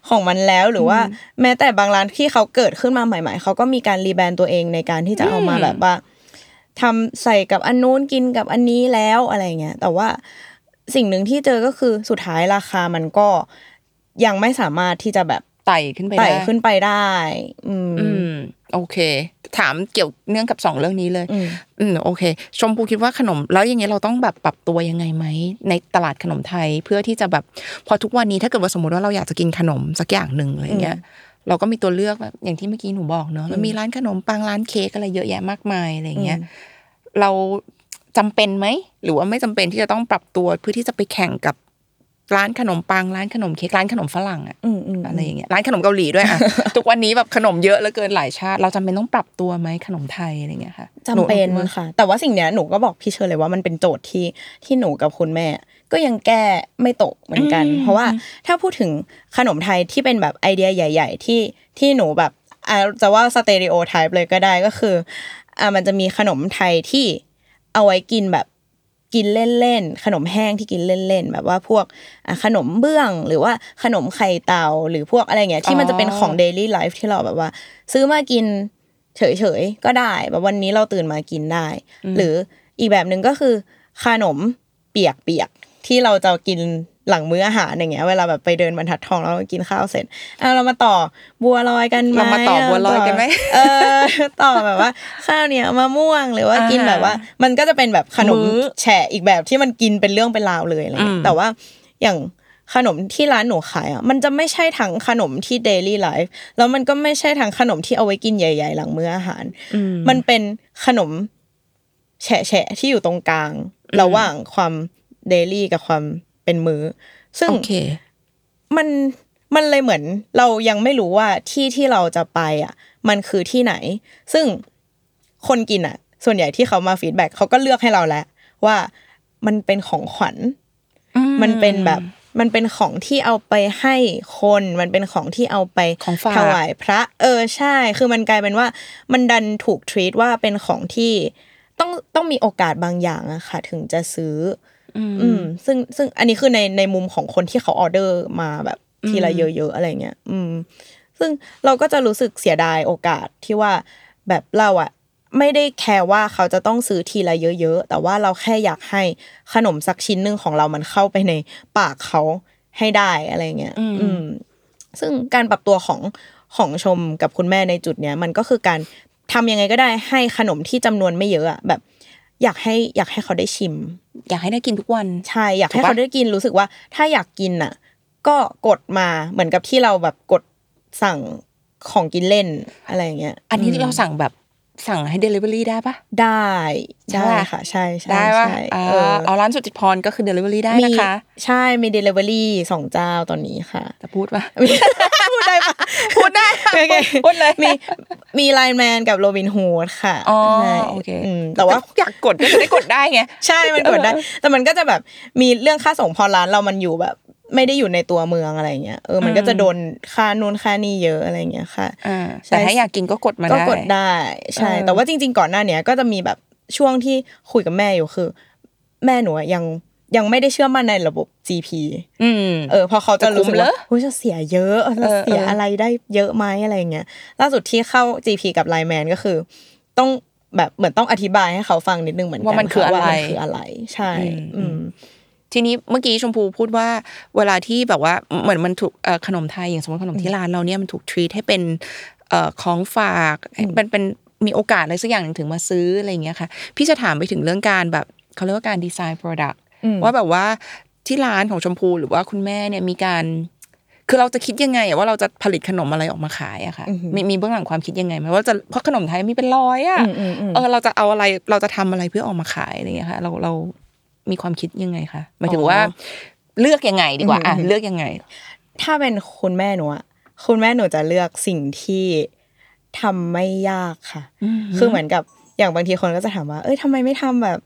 ของมันแล้วหรือว่า แม้แต่บางร้านที่เขาเกิดขึ้นมาใหม่ ๆเขาก็มีการรีแบรนด์ตัวเองในการที่จะเอามาแบบว่า ทำใส่กับอันนู้นกินกับอันนี้แล้วอะไรเงี้ยแต่ว่าสิ่งหนึ่งที่เจอก็คือสุดท้ายราคามันก็ยังไม่สามารถที่จะแบบไต่ขึ้นไปไต่ได้ขึ้นไปได้อืมอืมโอเค ถามเกี่ยวเนื่องกับสองเรื่องนี้เลยอืมอืมโอเค ชมพูคิดว่าขนม แล้วอย่างเงี้ยเราต้องแบบปรับตัวยังไงไหมในตลาดขนมไทยเพื่อที่จะแบบ พอทุกวันนี้ถ้าเกิดว่าสมมติว่าเราอยากจะกินขนมสักอย่างหนึ่งอะไรเงี้ย เราก็มีตัวเลือกแบบอย่างที่เมื่อกี้หนูบอกเนาะมันมีร้านขนมปังร้านเค้กอะไรเยอะแยะมากมายอะไรเงี้ยเราจำเป็นไหมหรือว่าไม่จำเป็นที่จะต้องปรับตัวเพื่อที่จะไปแข่งกับร้านขนมปังร้านขนมเค้กร้านขนมฝรั่งอะอืมอืมอะไรอย่างเงี้ยร้านขนมเกาหลีด้วยอะทุกวันนี้แบบขนมเยอะเหลือเกินหลายชาติ เราจำเป็นต้องปรับตัวไหมขนมไทยอะไรเงี้ยค่ะจำเป็นหคิดว่าค่ะแต่ว่าสิ่งเนี้ยหนูก็บอกพี่เชอเลยว่ามันเป็นโจทย์ที่ที่หนูกับคุณแม่ ก็ยังแก้ไม่ตกเหมือนกัน เพราะว่าถ้าพูดถึงขนมไทยที่เป็นแบบไอเดียใหญ่ ๆ ที่ที่หนูแบบอะจะว่าสเตอริโอไทป์เลยก็ได้ก็คืออะมันจะมีขนมไทยที่เอาไว้กินแบบกินเล่นๆ ขนมแห้งที่กินเล่นๆ แบบว่าพวกอะขนมเบื้องหรือว่าขนมไข่เต่าหรือพวกอะไรเงี้ยที่มันจะเป็นของ daily life ที่เราแบบว่า ซื้อมากินเฉยๆ ก็ได้ แบบวันนี้เราตื่นมากินได้ หรืออีกแบบหนึ่งก็คือขนมเปียกๆ ที่เราจะกินหลังมื้ออาหารอย่างเงี้ยเวลาแบบไปเดินบรรทัดทองแล้วเรากินข้าวเสร็จอะเรามาต่อบัวลอยกันไหมเรามาต่อบัวลอยกันไหมเออต่อแบบว่า ข้าวเหนียวมะม่วงหรือว่ากินอ่าแบบว่า มันก็จะเป็นแบบขนมมื้อแฉะอีกแบบที่มันกินเป็นเรื่องเป็นราวเลยอะไรเงี้อืยมแต่ว่าอย่างขนมที่ร้านหนูขายอะมันจะไม่ใช่ทั้งขนมที่ daily life แล้วมันก็ไม่ใช่ทั้งขนมที่เอาไว้กินใหญ่ ๆ หลังมื้ออาหาร มันเป็นขนมแฉะแฉะๆที่อยู่ตรงกลาง ระหว่างความ daily กับความเป็นมื้อซึ่งโอเคมันมันเลยเหมือน เรายังไม่รู้ว่าที่ที่เราจะไปอะ มันคือที่ไหน ซึ่งคนกินอะ ส่วนใหญ่ที่เขามา feedback เขาก็เลือกให้เราแล้วว่ามันเป็นของขวัญ มันเป็นแบบมันเป็นของที่เอาไปให้คน มันเป็นของที่เอาไปของฝากถวายพระ เออใช่ คือมันกลายเป็นว่า มันดันถูกทรีตว่าเป็นของที่ต้องต้องมีโอกาสบางอย่างอะค่ะ ถึงจะซื้อ ออืม ซึ่งซึ่งอันนี้คือในในมุมของคนที่เขาออเดอร์มาแบบทีละเยอะๆอะไรเงี้ย อืม ซึ่งเราก็จะรู้สึกเสียดายโอกาสที่ว่าแบบเราอะไม่ได้แคร์ว่าเขาจะต้องซื้อทีละเยอะๆ แต่ว่าเราแค่อยากให้ขนมสักชิ้นหนึ่งของเรามันเข้าไปในปากเขาให้ได้อะไรเงี้ย อืม ซึ่งการปรับตัวของของชมกับคุณแม่ในจุดเนี้ย มันก็คือการทำยังไงก็ได้ให้ขนมที่จำนวนไม่เยอะอะแบบ อยากให้อยากให้เขาได้ชิม อยากให้ได้กินทุกวัน ใช่อยากให้ถูกปะเขาได้กินรู้สึกว่า ถ้าอยากกินอะ ก็กดมาเหมือนกับที่เราแบบกดสั่งของกินเล่นอะไรอย่างเงี้ย อันนี้เราสั่งแบบ สั่งให้ Delivery ได้ปะได้ใช่ได้ปะค่ะ ใช่ใช่ได้ปะใช่อ่าเออเอาร้านสุจิตพรก็คือ Delivery ได้มีนะคะ ใช่มี delivery สองเจ้าตอนนี้ค่ะจะพูดปะพูดได้ปะพูดได้โอเคพูดเลยมีมีไลน์แมนกับโรบินฮูดค่ะอ๋อใช่โอเคอืมแต่ว่าอยากกดก็จะได้กดได้ไงใช่มันกดได้ แต่มันก็จะแบบมีเรื่องค่าส่งพอร้านเรามันอยู่แบบ ไม่ได้อยู่ในตัวเมืองอะไรเงี้ยเออมันก็จะโดนค่านู่นค่านี่เยอะอะไรเงี้ยค่ะอ่าใช่แต่ถ้าอยากกินก็กดมาก็ได้กดได้ ใช่เออแต่ว่าจริง ๆ ก่อนหน้าเนี้ยก็จะมีแบบช่วงที่คุยกับแม่อยู่คือ แม่หนูอะยังยังไม่ได้เชื่อมั่นในระบบ GP อืมเออพอเขาจะรู้สึกจะคุ้มเหรว่าอเฮ้ยจะเสียเยอะจะเสียเออเออออะไรได้เยอะไหมอะไรเงี้ยล่าสุดที่เข้า GP กับไลแมนก็คือ ต้องแบบเหมือนต้องอธิบายให้เขาฟังนิดนึงเหมือนกันว่ามันคืออะไรว่ามันคืออะไรใช่ อืม ทีนี้เมื่อกี้ชมพูพูดว่าเวลาที่แบบว่าเหมือนมันถูกเอ่อขนมไทยอย่างสมมติขนมที่ร้านเราเนี่ยมันถูกทรีตให้เป็นเอ่อของฝากเป็นเป็นมีโอกาสอะไรสักอย่างหนึ่งถึงมาซื้ออะไรอย่างเงี้ยค่ะ พี่จะถามไปถึงเรื่องการแบบเขาเรียกว่าการดีไซน์ Product อืมว่าแบบว่าที่ร้านของชมพูหรือว่าคุณแม่เนี่ยมีการ คือเราจะคิดยังไงอะว่าเราจะผลิตขนมอะไรออกมาขายอะค่ะมีมีเบื้องหลังความคิดยังไงไหมว่าจะเพราะขนมไทยมีเป็นร้อยอะอืมอืมอืมเออเราจะเอาอะไรเราจะทำอะไรเพื่อออกมาขายอะไรอย่างเงี้ยค่ะเราเรา มีความคิดยังไงคะหมายถึงว่าเลือกยังไงดีกว่าอะเลือกยังไง ถ้าเป็นคุณแม่หนูอะคุณแม่หนูจะเลือกสิ่งที่ทำไม่ยากค่ะ คือเหมือนกับอย่างบางทีคนก็จะถามว่า เอ้ยทำไมไม่ทำแบบ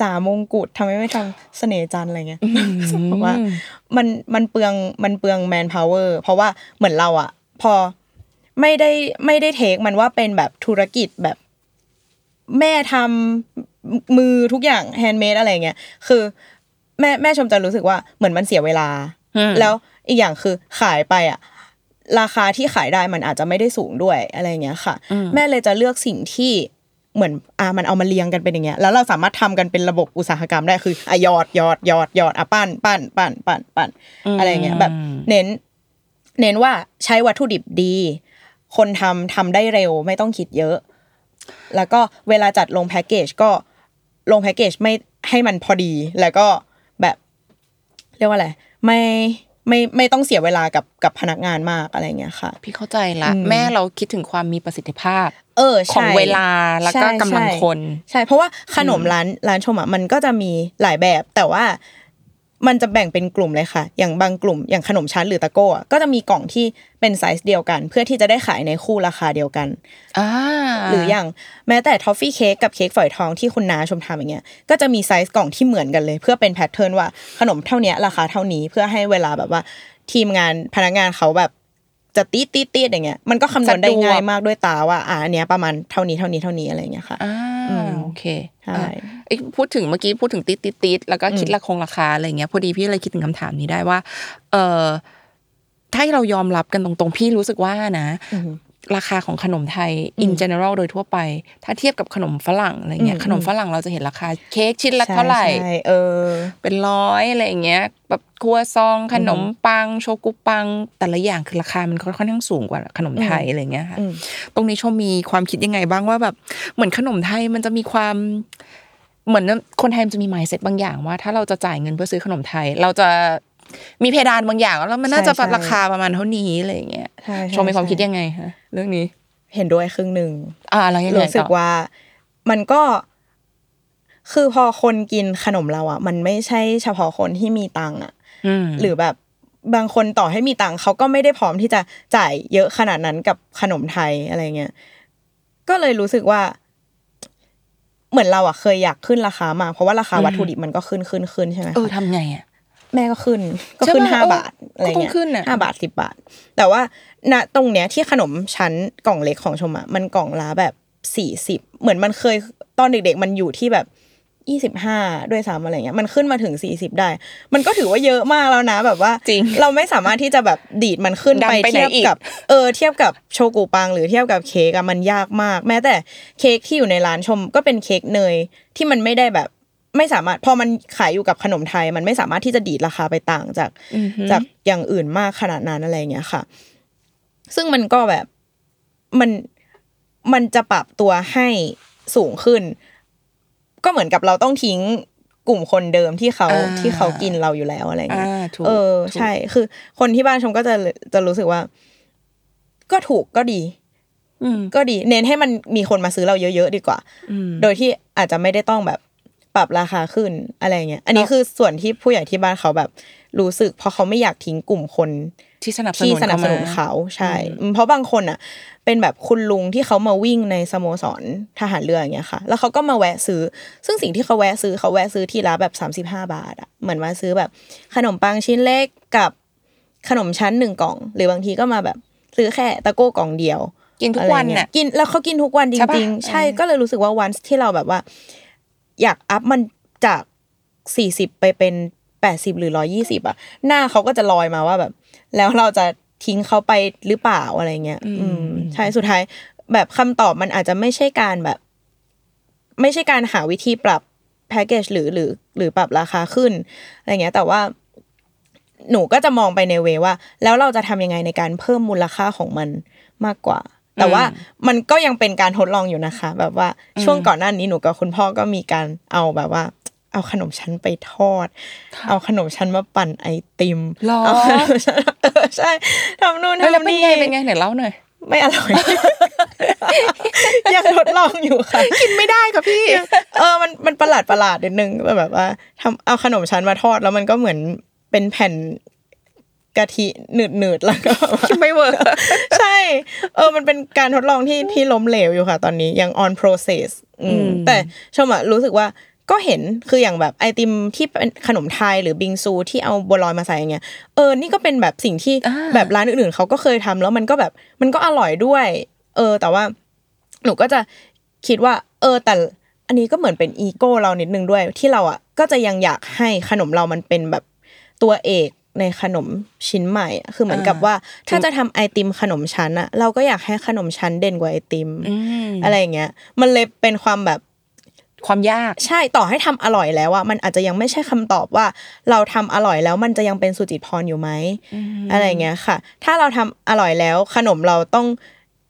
จ่ามงกุฎทำไมไม่ทำเสน่ห์จันทร์อะไรเงี้ยบอกว่ามันมันเปลืองมันเปลืองแมนพาวเวอร์เพราะว่าเหมือนเราอะพอไม่ได้ไม่ได้ take มันว่าเป็นแบบธุรกิจแบบ แม่ทำมือทุกอย่าง handmade อะไรเงี้ยคือ แม่แม่ชมจะรู้สึกว่าเหมือนมันเสียเวลาอืมแล้วอีกอย่างคือขายไปอะราคาที่ขายได้มันอาจจะไม่ได้สูงด้วยอะไรเงี้ยค่ะ แม่เลยจะเลือกสิ่งที่เหมือนอะมันเอามาเรียงกันเป็นอย่างเงี้ยแล้วเราสามารถทำกันเป็นระบบอุตสาหกรรมได้คืออะหยอดหยอดหยอดหยอดอะปั้นปั้นปั้นปั้นปั้นอะไรเงี้ยแบบ เน้น เน้นว่าใช้วัตถุดิบดี คนทำทำได้เร็วไม่ต้องคิดเยอะ แล้วก็เวลาจัดลงแพ็กเกจก็ลงแพ็กเกจไม่ให้มันพอดี แล้วก็แบบเรียกว่าอะไรไม่ไม่ไม่ต้องเสียเวลากับกับพนักงานมากอะไรเงี้ยค่ะ พี่เข้าใจละ แม่เราคิดถึงความมีประสิทธิภาพ เออของใช่เวลาแล้วก็ใช่กำลังใช่คน ใช่เพราะว่าขนมร้านร้านชมอะมันก็จะมีหลายแบบแต่ว่า มันจะแบ่งเป็นกลุ่มเลยค่ะ อย่างบางกลุ่มอย่างขนมชั้นหรือตะโก้อะก็จะมีกล่องที่เป็นไซส์เดียวกัน เพื่อที่จะได้ขายในคู่ราคาเดียวกันอ่าหรืออย่างแม้แต่ทอฟฟี่เค้กกับเค้กฝอยทองที่คุณน้าชมทำอย่างเงี้ยก็จะมีไซส์กล่องที่เหมือนกันเลย เพื่อเป็น pattern ว่าขนมเท่าเนี้ยราคาเท่านี้เพื่อให้เวลาแบบว่า ทีมงานพนักงานเขาแบบจะตีดตีดตีดอย่างเงี้ยมันก็คำนวณได้ง่ายมากด้วยตาว่าอ่าอันเนี้ยประมาณเท่านี้เท่านี้เท่านี้อะไรเงี้ยค่ะอ่าอืม โอเคใช่อะเอ้ยพูดถึงเมื่อกี้พูดถึงติดติดติดแล้วก็คิดราคงราคาอะไรเงี้ยพอดีพี่เลยคิดถึงคำถามนี้ได้ว่า เออถ้าเรายอมรับกันตรงๆ พี่รู้สึกว่านะอือฮึ ราคาของขนมไทย in general โดยทั่วไป ถ้าเทียบกับขนมฝรั่งอะไรเงี้ยอืมขนมฝรั่งเราจะเห็นราคา เค้กชิ้นละเท่าไหร่ใช่ใช่เออ เป็นร้อยอะไรอย่างเงี้ยแบบครัวซองขนมปัง โชกุปัง แต่ละอย่างคือราคามันค่อนข้างสูงกว่าขนมไทยอะไรเงี้ยค่ะอืมตรงนี้ชมมีความคิดยังไงบ้างว่าแบบเหมือนขนมไทยมันจะมีความเหมือนคนไทยมันจะมี mindset บางอย่างว่า ถ้าเราจะจ่ายเงินเพื่อซื้อขนมไทย เราจะ มีเพดานบางอย่างแล้วมันน่าจะใช่ใช่ราคาประมาณเท่านี้อะไรอย่างเงี้ยใช่ใช่ชมมีความใช่คิดยังไงคะเรื่องนี้ เห็นด้วยครึ่งหนึ่งอ่าแล้วยังไงรู้สึกต่อว่า มันก็ คือพอคนกินขนมเราอะ มันไม่ใช่เฉพาะคนที่มีตังค์อะอืมหรือแบบบางคนต่อให้มีตังค์เขาก็ไม่ได้พร้อมที่จะจ่ายเยอะขนาดนั้นกับขนมไทยอะไรเงี้ยก็เลยรู้สึกว่า เหมือนเราอะเคยอยากขึ้นราคามาเพราะว่าราคาวัตถุดิบมันก็ขึ้นขึ้นขึ้นใช่ไหมเออคะทำไงอะ แม่ก็ขึ้น ก็ใช่ขึ้นปะห้าเออบาทอะไรก็ต้องเงี้ยขึ้นน่ะห้าบาทสิบบาท แต่ว่าณตรงเนี้ยที่ขนมชั้นกล่องเล็กของชมอะมันกล่องละแบบสี่สิบเหมือนมันเคยตอนเด็ก ๆ มันอยู่ที่แบบยี่สิบห้าด้วยซ้ำอะไรเงี้ยมันขึ้นมาถึงสี่สิบได้ มันก็ถือว่าเยอะมากแล้วนะแบบว่าจริงเราไม่สามารถที่จะแบบดีดมันขึ้นดันไปไปไหนเทียบอีกกับเออเทียบกับโชกุปัง หรือเทียบกับเค้กอะมันยากมาก แม้แต่เค้กที่อยู่ในร้านชมก็เป็นเค้กเนยที่มันไม่ได้แบบ ไม่สามารถพอมันขายอยู่กับขนมไทย มันไม่สามารถที่จะดีดราคาไปต่างจากอือฮึจากอย่างอื่นมากขนาดนั้นอะไรเงี้ยค่ะ ซึ่งมันก็แบบมันมันจะปรับตัวให้สูงขึ้น ก็เหมือนกับเราต้องทิ้งกลุ่มคนเดิมที่เขาอ่าที่เขากินเราอยู่แล้วอะไรเงี้ยอ่าถูกเออถูกใช่ คือ คนที่บ้านชมก็จะจะรู้สึกว่า ก็ถูกก็ดีอืมก็ดี เน้นให้มันมีคนมาซื้อเราเยอะๆดีกว่าอืมโดยที่อาจจะไม่ได้ต้องแบบ ปรับราคาขึ้นอะไรเงี้ย อันนี้คือส่วนที่ผู้ใหญ่ที่บ้านเขาแบบ รู้สึก เพราะเขาไม่อยากทิ้งกลุ่มคนที่สนับสนุนที่สนับสนุนเข้ามาเขาใช่อืมเพราะบางคนอะ เป็นแบบคุณลุงที่เขามาวิ่งในสโมสรทหารเรืออย่างเงี้ยค่ะ แล้วเขาก็มาแวะซื้อ ซึ่งสิ่งที่เขาแวะซื้อเขาแวะซื้อทีละแบบสามสิบห้าบาทอะเหมือนมาซื้อแบบ ขนมปังชิ้นเล็กกับขนมชั้นหนึ่งกล่อง หรือบางทีก็มาแบบซื้อแค่ตะโก้กล่องเดียวกินทุกวันอะไรเงี้น่ะยกินแล้วเขากินทุกวันจใช่ปะริง ๆ ใช่เออก็เลยรู้สึกว่าวันที่เราแบบว่า อยากอัพมันจากสี่สิบไปเป็นแปดสิบหรือร้อยี่สิบอะหน้าเขาก็จะลอยมาว่าแบบ แล้วเราจะทิ้งเขาไปหรือเปล่าอะไรเงี้ย อืมใช่สุดท้าย แบบคำตอบมันอาจจะไม่ใช่การแบบ ไม่ใช่การหาวิธีปรับแพ็กเกจหรือหรือ หรือปรับราคาขึ้นอะไรเงี้ย แต่ว่าหนูก็จะมองไปในเวว่า แล้วเราจะทำยังไงในการเพิ่มมูลค่าของมันมากกว่า แต่ว่ามันก็ยังเป็นการทดลองอยู่นะคะ แบบว่าช่วงก่อนหน้านี้หนูกับคุณพ่อก็มีการเอาแบบว่า เอาขนมชั้นไปทอด เอาขนมชั้นมาปั่นไอติมหรอเอาขนมชั้นเออใช่ทำนู่นเฮ้ยแล้วทำเป็นนี่ไงเป็นไงไหนเล่าหน่อยไม่อร่อยยังทดลองอยู่ค่ะ กินไม่ได้ค่ะพี่ เออมันมันประหลาดประหลาดนิดนึงแบบว่าทำเอาขนมชั้นมาทอดแล้วมันก็เหมือนเป็นแผ่น กะทิหนืดหนืดๆแล้วก็ไม่เวิร์กใช่ เออมันเป็นการทดลองที่ที่ล้มเหลวอยู่ค่ะ ตอนนี้ยัง on process อืมแต่ชมอะรู้สึกว่าก็เห็นคืออย่างแบบไอติมที่เป็นขนมไทยหรือบิงซูที่เอาบัวลอยมาใส่อย่างเงี้ยเออนี่ก็เป็นแบบสิ่งที่อ่าแบบร้านอื่นๆเขาก็เคยทำแล้วมันก็แบบมันก็อร่อยด้วย เออ แต่ว่าหนูก็จะคิดว่า เออ แต่อันนี้ก็เหมือนเป็นอีโก้เรานิดนึงด้วย ที่เราอะก็จะยังอยากให้ขนมเรามันเป็นแบบตัวเอก ในขนมชิ้นใหม่อะคือเหมือนกับว่า ถ้าจะทำไอติมขนมชั้นอะเราก็อยากให้ขนมชั้นเด่นกว่าไอติมอะไรอย่างเงี้ย มันเลยเป็นความแบบความยากใช่ต่อให้ทำอร่อยแล้วอะมันอาจจะยังไม่ใช่คำตอบว่า เราทำอร่อยแล้วมันจะยังเป็นสุจิตพรอยู่ไหมอะไรอย่างเงี้ยค่ะ ถ้าเราทำอร่อยแล้วขนมเราต้อง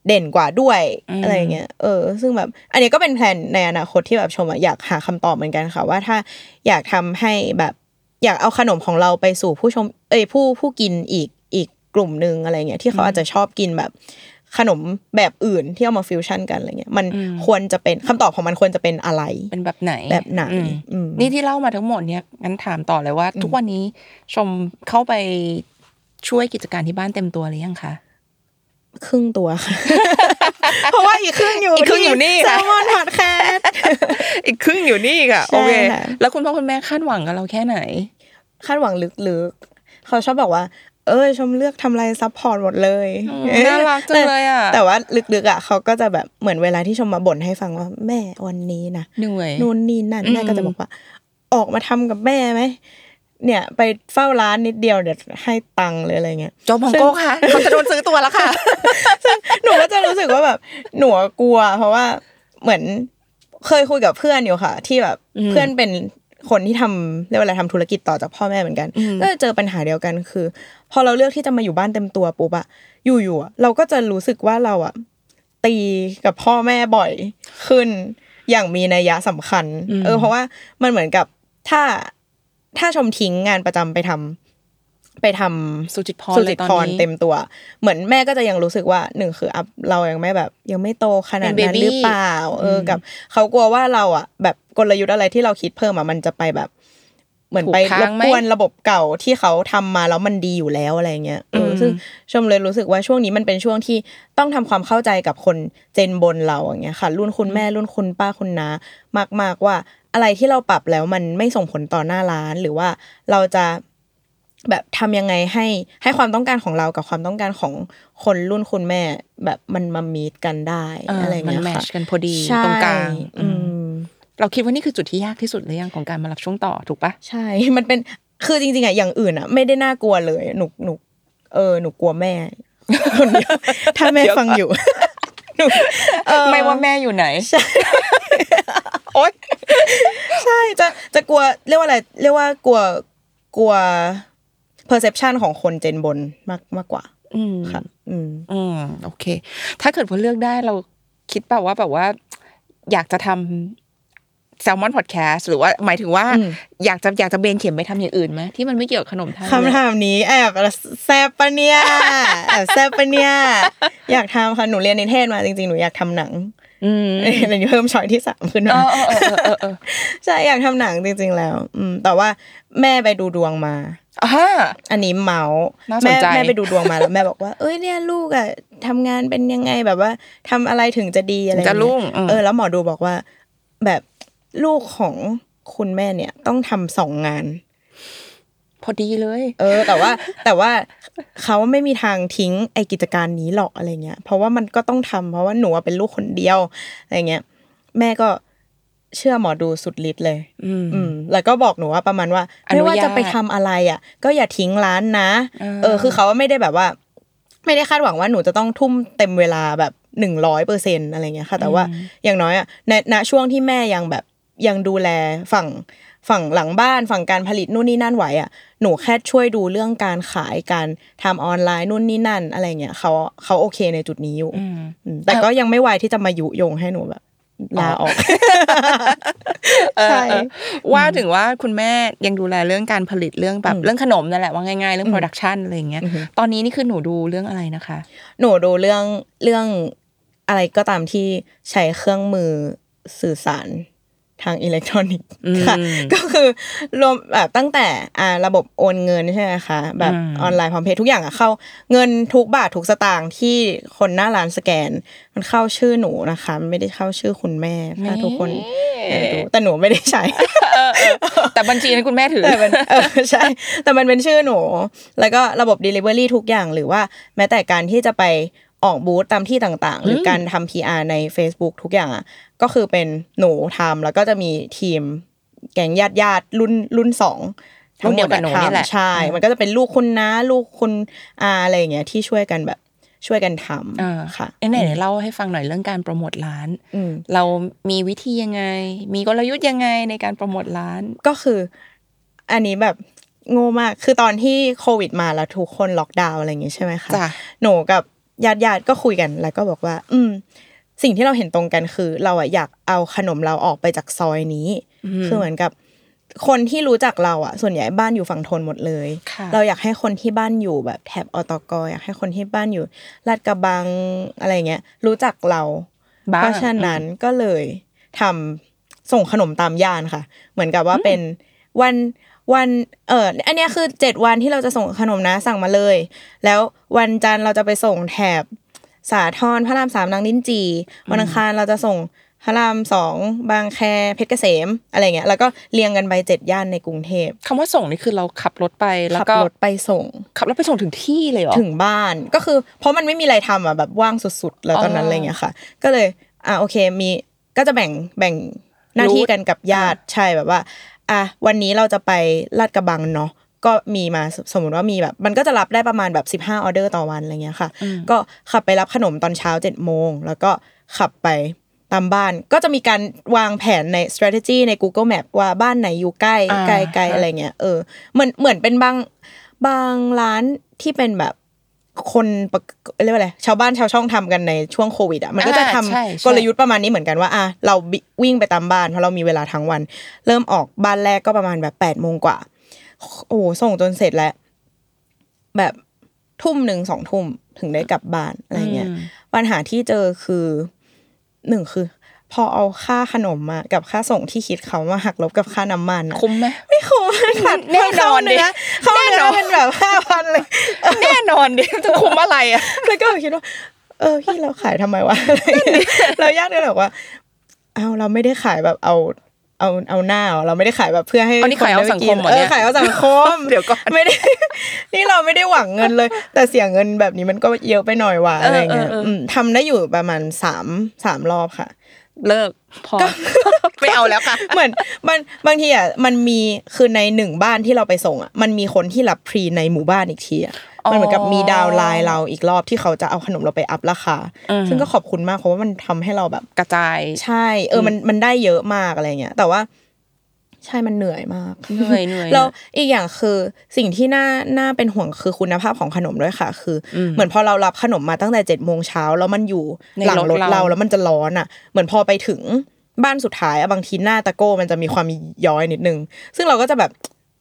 เด่นกว่าด้วยอะไรอย่างเงี้ยเออ ซึ่งแบบ อันนี้ก็เป็นแผนในอนาคตที่แบบชมอะอยากหาคำตอบเหมือนกันค่ะ ว่าถ้าอยากทำให้แบบ อยากเอาขนมของเราไปสู่ผู้ชม เอ้ยผู้ผู้กินอีกอีกกลุ่มหนึ่งอะไรเงี้ยที่เขาอาจจะชอบกินแบบขนมแบบอื่นที่เอามาฟิวชั่นกันอะไรเงี้ยมันควรจะเป็นคำตอบของมันควรจะเป็นอะไร เป็นแบบไหนแบบไหนอืมอืมนี่ที่เล่ามาทั้งหมดเนี่ยงั้นถามต่อเลยว่า ทุกวันนี้ชมเข้าไปช่วยกิจการที่บ้านเต็มตัวหรือยังคะครึ่งตัวค่ะเพราะว่าอีกครึ่งอยู่อีกครึ่งอยู่นี่ค่ะ Salmon Podcastอีกครึ่งอยู่นี่ค่ะใช่โอเคค่ะแล้วคุณพ่อคุณแม่คาดหวังกับเราแค่ไหน คาดหวังลึกๆ เขาชอบบอกว่า เออชมเลือกทำอะไร support หมดเลยอืมน่ารักจังเลยอะแต่ว่าลึกๆอะเขาก็จะแบบเหมือนเวลาที่ชมมาบ่นให้ฟังว่าแม่วันนี้นะเหนื่อยนู่นนี่นั่นอืมแม่ก็จะบอกว่า ออกมาทำกับแม่ไหมเนี่ย ไปเฝ้าร้านนิดเดียวเดี๋ยวให้ตังค์เลยอะไรเงี้ย โจมองโก้ค่ะเขาจะโดนซื้อตัวแล้วค่ะ หนูก็จะรู้สึกว่าแบบหนูกลัว เพราะว่าเหมือนเคยคุยกับเพื่อนอยู่ค่ะ ที่แบบอืมเพื่อนเป็น คนที่ทำเรียกว่าอะไรทำธุรกิจต่อจากพ่อแม่เหมือนกันอืมก็จะเจอปัญหาเดียวกันคือ พอเราเลือกที่จะมาอยู่บ้านเต็มตัวปุ๊บอะอยู่ๆอะเราก็จะรู้สึกว่าเราอะตีกับพ่อแม่บ่อยขึ้น อย่างมีนัยยะสำคัญ เออ เพราะว่ามันเหมือนกับถ้าถ้าชมทิ้งงานประจำไปทำ ไปทำสุจิตพรสุเลจิยตตอนพรนี้เต็มตัว เหมือนแม่ก็จะยังรู้สึกว่าหนึ่งคืออัพเรายังไม่แบบ ยังไม่โตขนาดเป็นนั้น baby หรือเปล่า เออกับเขากลัวว่าเราอะ แบบกลยุทธ์อะไรที่เราคิดเพิ่มอะมันจะไปแบบ เหมือนไปถูกรทางบไหมกวนระบบเก่าที่เขาทำมาแล้วมันดีอยู่แล้วอะไรเงี้ยเอออมซึ่งชมเลยรู้สึกว่าช่วงนี้มันเป็นช่วงที่ต้องทำความเข้าใจกับคนเจนบนเราอย่างเงี้ยค่ะ รุ่นคุณแม่รุ่นคุณป้าคุณน้ามาก ๆว่าอะไรที่เราปรับแล้วมันไม่ส่งผลต่อหน้าร้านหรือว่าเราจะ แบบทำยังไงให้ให้ความต้องการของเรากับความต้องการของคนรุ่นคุณแม่ แบบมันมามีดกันได้อ่าอะไรเงี้ยมันแมค่ะทช์กันพอดีใช่ตรงกลางอืมเราคิดว่านี่คือจุดที่ยากที่สุดเลยยังของการมารับช่วงต่อถูกปะใช่ มันเป็นคือจริงๆอะอย่างอื่นอะไม่ได้น่ากลัวเลยหนูหนูเออหนูกลัวแม่คนเดียวถ้าแม่ฟังอยู่หนูเออไม่ว่าแม่อยู่ไหนใช่โอ๊ยใช่จะจะกลัวเรียกว่าอะไรเรียกว่ากลัวกลัว perception ของคนเจนบนมากมากกว่า อืมค่ะ อืมอืมโอเค ถ้าเกิดว่าเลือกได้เราคิดแบบว่าแบบว่า อยากจะทำแซลมอนพอดแคสต์หรือว่าหมายถึงว่าอืมอยากจะอยากจะเบนเข็มไปทำอย่างอื่นไหมที่มันไม่เกี่ยวกับขนมไทยคำถามนี้แอบแซบปะเนี่ยแอบแซบปะเนี่ยอยากทำค่ะหนูเรียนนิเทศมาจริงๆหนูอยากทำหนังอืมอันนี้เพิ่มช้อยที่สามขึ้นเอมาอเออเออเออเออใช่อยากทำหนังจริง ๆ แล้ว อืมแต่ว่าแม่ไปดูดวงมา อ่าอันนี้เมาส์น่าสนแม่ใจแม่ไปดูดวงมาแล้วแม่บอกว่า เอ้ยเนี่ยลูกอะทำงานเป็นยังไงแบบว่าทำอะไรถึงจะดีอะไรจะเงี้ยรุ่งอืมเออแล้วหมอดูบอกว่า แบบลูกของคุณแม่เนี่ย ต้องทำสองงาน พอดีเลย เออ แต่ว่า แต่ว่าเขาไม่มีทางทิ้งไอกิจการนี้หรอกอะไรเงี้ยเพราะว่ามันก็ต้องทำเพราะว่าหนูอะเป็นลูกคนเดียวอะไรเงี้ยแม่ก็ เชื่อหมอดูสุดฤทธิ์เลยอืมอืมแล้วก็บอกหนูว่าประมาณว่าอนุญาตไม่ว่าจะไปทำอะไรอะ ก็อย่าทิ้งร้านนะอ่าเออ คือเขาไม่ได้แบบว่า ไม่ได้คาดหวังว่าหนูจะต้องทุ่มเต็มเวลาแบบหนึ่งร้อยเปอร์เซ็นอะไรเงี้ยค่ะ แต่ว่าอย่างน้อยอะในณช่วงที่แม่ยังแบบยังดูแลฝั่งฝั่งหลังบ้านฝั่งการผลิตนู่นนี่นั่นไหวอะหนูแค่ช่วยดูเรื่องการขายการทำออนไลน์นู่นนี่นั่น อะไรเงี้ยเขาเขาโอเคในจุดนี้อยู่อืมอืมแต่ก็ยังไม่ไวที่จะมายุยงให้หนูแบบ ลาออกเออใช่เออว่าถึงว่าคุณแม่ยังดูแลเรื่องการผลิตเรื่องแบบอืมเรื่องขนมนั่นแหละว่าง่ายๆ เรื่องโปรดักชันอะไรอย่างเงี้ยอือฮึตอนนี้นี่คือหนูดูเรื่องอะไรนะคะ หนูดูเรื่องเรื่องอะไรก็ตามที่ใช้เครื่องมือสื่อสาร ทางอิเล็กทรอนิกส์อืมค่ะก็คือรวมแบบตั้งแต่อ่าระบบโอนเงินใช่ไหมคะแบบอืมออนไลน์พร้อมเพย์ทุกอย่างอะเข้าเงินทุกบาททุกสตางค์ที่คนหน้าร้านสแกน มันเข้าชื่อหนูนะคะมันไม่ได้เข้าชื่อคุณแม่ถ้าทุกคนอยากดูแต่หนูไม่ได้ใช้แต่บัญชีนั้นคุณแม่ถือแต่มันเออใช่ แต่มันเป็นชื่อหนู แล้วก็ระบบ Delivery ทุกอย่างหรือว่า แม้แต่การที่จะไป ออกบูธตามที่ต่างๆ หรือการทำ PR ใน Facebook ทุกอย่างอะก็คือเป็นหนูทำแล้วก็จะมีทีมแก๊งญาติญาติๆรุ่นรุ่นสองทั้งหมรุ่นเดียดวกับหนูนี่แหละ ทำใช่ มันก็จะเป็นลูกคุณน้าลูกคุณอาอะไรอย่างเงี้ยที่ช่วยกันแบบช่วยกันทอ่าำค่ะ เอ้ยไหนๆเล่าให้ฟังหน่อยเรื่องการโปรโมทร้าน อืม เรามีวิธียังไง มีกลยุทธ์ยังไงในการโปรโมทร้าน ก็คืออันนี้แบบโง่มาก คือตอนที่โควิดมาแล้วทุกคนล็อกดาวน์อะไรอย่างงี้ใช่ไหมคะ จ้ะ หนูกับ ญาติญาติๆก็คุยกันแล้วก็บอกว่า อืม สิ่งที่เราเห็นตรงกันคือ เราอะอยากเอาขนมเราออกไปจากซอยนี้ คือเหมือนกับ คนที่รู้จักเราอะส่วนใหญ่บ้านอยู่ฝั่งทนหมดเลยค่ะเราอยากให้คนที่บ้านอยู่แบบแถบอตกอยากให้คนที่บ้านอยู่ลาดกระบังอะไรเงี้ย รู้จักเราบ้างเพราะฉะนั้นก็เลยทำส่งขนมตามย่านค่ะ เหมือนกับว่าเป็นวัน วันเอออันเนี้ยคือเจ็ดวันที่เราจะส่งขนมนะสั่งมาเลย แล้ววันจันทร์เราจะไปส่งแถบสาทรพระรามสามนางลิ้นจี วันอังคารเราจะส่งพระรามสองบางแคเพชรเกษมอะไรเงี้ยแล้วก็เรียงกันไปเจ็ดย่านในกรุงเทพคำว่าส่งนี่คือเราขับรถไปแล้วขับก็รถไปส่ง ขับรถไปส่งถึงที่เลยเหรอถึงบ้านก็คือ เพราะมันไม่มีอะไรทำอะแบบว่างสุดๆแล้วตอนนั้นอ๋อออะไรเงี้ยค่ะ ก็เลยอะโอเคมีก็จะแบ่งแบ่งหน้าที่รูทกันกับญาติใช่แบบว่า อะวันนี้เราจะไปลาดกระบังเนาะก็มีมาสสมมติว่ามีแบบ มันก็จะรับได้ประมาณแบบ15ออเดอร์ต่อวันอะไรเงี้ยค่ะ ก็ขับไปรับขนมตอนเช้า7จ็ดโมงแล้วก็ขับไปตามบ้านก็จะมีการวางแผนใน strategy ใน Google Map ว่าบ้านไหนอยู่ใกล้อ่าไกลไกลอะไรเงี้ยเออเหมือนเหมือนเป็นบางบางร้านที่เป็นแบบ คนปกเรียกว่าอะไรชาวบ้านชาวช่องทำกันในช่วงโควิดอะมันก็จะทำอ่าใช่ใช่กลยุทธ์ประมาณนี้เหมือนกันว่าอะเราบิวิ่งไปตามบ้านเพราะเรามีเวลาทั้งวัน เริ่มออกบ้านแรกก็ประมาณแบบแปดโมงกว่า โอ้โหส่งจนเสร็จแล้ว แบบทุ่มหนึ่งสองทุ่มถึงได้กลับบ้านอะไรเงี้ยอืมปัญหาที่เจอคือหนึ่งคือ พอเอาค่าขนมมากับค่าส่งที่คิดเขามาหักลบกับค่าน้ำมันอะคุ้มไหมไม่คุ้มค่ะแน่นอนดิเข้าเนื้อแน่นอนเป็นแบบห้าพันเลยแน่นอนดิจะคุ้มอะไรอะแล้วก็คิดว่า เออพี่เราขายทำไมวะเรายากเลยบอกว่าเอาเราไม่ได้ขายแบบเอาเอาเอาหน้าเหรอเราไม่ได้ขายแบบเพื่อให้อันนี้ขายเอาสังคมเหรอเอเนี่อยขายเอาสังคมเดี๋ยวก่อนไม่ได้ นี่เราไม่ได้หวังเงินเลย แต่เสียเงินแบบนี้มันก็เยอะไปหน่อยว่ะเออออะไรเงี้ยเออเอออืมทำได้อยู่ประมาณสามสามรอบค่ะ เลิกพอไม่เอาแล้วค่ะเหมือนมันบางทีอะมันมีคือในหนึ่งบ้านที่เราไปส่งอะมันมีคนที่รับพรีในหมู่บ้านอีกทีอะอ๋อมันเหมือนกับมีดาวน์ไลน์เราอีกรอบที่เขาจะเอาขนมเราไปอัพราคาอืมซึ่งก็ขอบคุณมากเพราะว่ามันทำให้เราแบบกระจาย ใช่ เออมันมันได้เยอะมากอะไรเงี้ยแต่ว่า ใช่มันเหนื่อยมากเหนื่อยเหนื่อยแล้วอีกอย่างคือสิ่งที่น่าน่าเป็นห่วงคือคุณภาพของขนมด้วยค่ะ คืออมเหมือนพอเรารับขนมมาตั้งแต่เจ็ดโมงเช้าแล้วมันอยู่ในหลังรถรถเราเราแล้วมันจะร้อนอะ เหมือนพอไปถึงบ้านสุดท้ายอะบางทีหน้าตะโก้มันจะมีความย้อยนิดนึง ซึ่งเราก็จะแบบ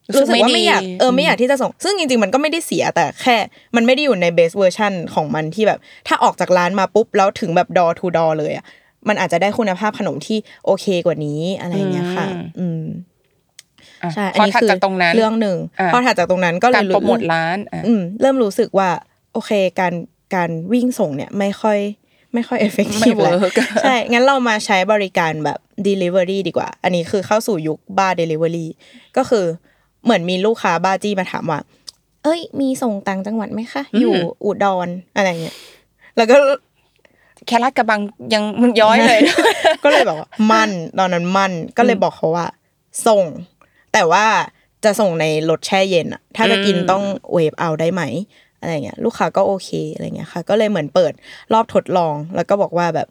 รู้สึกรู้สึกว่าไม่ดีไม่อยากเออไม่อยากที่จะส่ง ซึ่งจริงๆมันก็ไม่ได้เสียแต่แค่ มันไม่ได้อยู่ใน best version ของมันที่แบบ ถ้าออกจากร้านมาปุ๊บ แล้วถึงแบบดอทูดอเลยอะมันอาจจะได้คุณภาพขนมที่โอเคกว่านี้อะไรอย่างเงี้ยค่ะ อืมอะ ใช่พอถัดจากตรงนั้นเรื่องหนึ่งอะพอถัดจากตรงนั้นก็เลยการยโปรโมทร้านอะอืมเริ่มรู้สึกว่า โอเคการการวิ่งส่งเนี่ยไม่ค่อยไม่ค่อยเอฟเฟกไม่ตีฟแล้ว work ใช่ งั้นเรามาใช้บริการแบบ Delivery ดีกว่า อันนี้คือเข้าสู่ยุคบ้า Delivery ก็คือเหมือนมีลูกค้าบ้าจี้มาถามว่า เอ้ย มีส่งต่างจังหวัดไหมคะ อยู่อุดรอะไรเงี้ย แล้วก็แค่ลาดกระบังยังมันย้อยเลย ก็เลยบอกว่า มั่น ตอนนั้นมั่น ก็เลยบอกเขาว่า ส่ง แต่ว่าจะส่งในรถแช่เย็นอะถ้าจะกินอืมต้องเวฟเอาได้ไหมอะไรเงี้ย ลูกค้าก็โอเคอะไรเงี้ยค่ะ ก็เลยเหมือนเปิดรอบทดลอง แล้วก็บอกว่าแบบ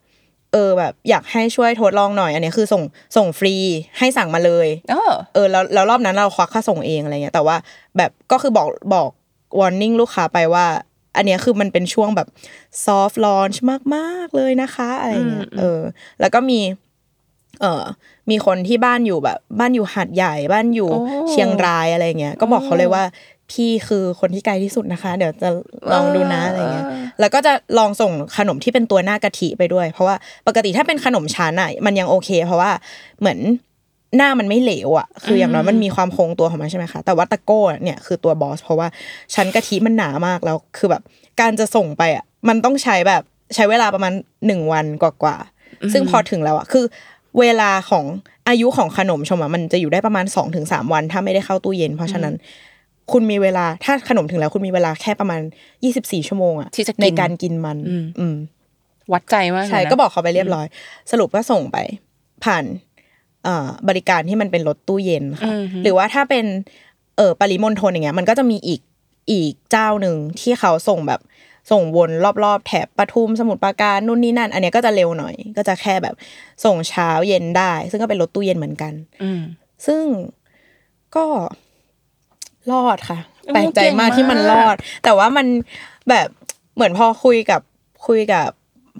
เออแบบ อยากให้ช่วยทดลองหน่อย อันนี้คือส่งส่งฟรีให้สั่งมาเลย เออ เออแล้วแล้วรอบนั้นเราควักค่าส่งเองอะไรเงี้ย แต่ว่าแบบก็คือบอกบอกวอร์นิ่งลูกค้าไปว่า อันเนี้ยคือมันเป็นช่วงแบบซอฟต์ลอนช์มาก ๆ เลยนะคะ อะไรเงี้ยอืมเออ แล้วก็มี เออมีคนที่บ้านอยู่แบบ บ้านอยู่หาดใหญ่บ้านอยู่โอ้เชียงรายอะไรเงี้ยก็บอกเขาเลยว่าพี่คือคนที่ไกลที่สุดนะคะ เดี๋ยวจะลองดูนะอะไรเงี้ยแล้วก็จะลองส่งขนมที่เป็นตัวหน้ากะทิไปด้วย เพราะว่าปกติถ้าเป็นขนมชั้นอะมันยังโอเค เพราะว่าเหมือนหน้ามันไม่เหลวอะ คืออย่างน้อยมันมีความคงตัวของมันใช่ไหมคะ แต่ว่าตะโก้เนี่ยคือตัวบอส เพราะว่าชั้นกะทิมันหนามากแล้ว คือแบบ การจะส่งไปอะ มันต้องใช้แบบใช้เวลาประมาณหนึ่งวันกว่าๆ ซึ่งพอถึงแล้วอะ คือ เวลาของอายุของขนมชมอะมันจะอยู่ได้ประมาณสองถึงสามวัน ถ้าไม่ได้เข้าตู้เย็น เพราะฉะนั้น คุณมีเวลาถ้าขนมถึงแล้ว คุณมีเวลาแค่ประมาณยี่สิบสี่ชั่วโมงอะที่จะกิน ในการกินมัน อืมอืมวัดใจมากเลยใช่นะก็บอกเขาไปเรียบร้อย สรุปก็ส่งไป ผ่านเอ่อบริการที่มันเป็นรถตู้เย็นค่ะ อืมฮึ หรือว่าถ้าเป็นเออปริมณฑลอย่างเงี้ย มันก็จะมีอีกอีกเจ้าหนึ่งที่เขาส่งแบบ ส่งวนรอบๆ แถบปทุมสมุทรปราการนู่นนี่นั่น อันเนี้ยก็จะเร็วหน่อย ก็จะแค่แบบส่งเช้าเย็นได้ ซึ่งก็เป็นรถตู้เย็นเหมือนกัน อืมซึ่งก็รอดค่ะโอ้แปลกใจมากเก่งมากที่มันรอด แต่ว่ามันแบบเหมือนพอคุยกับคุยกับ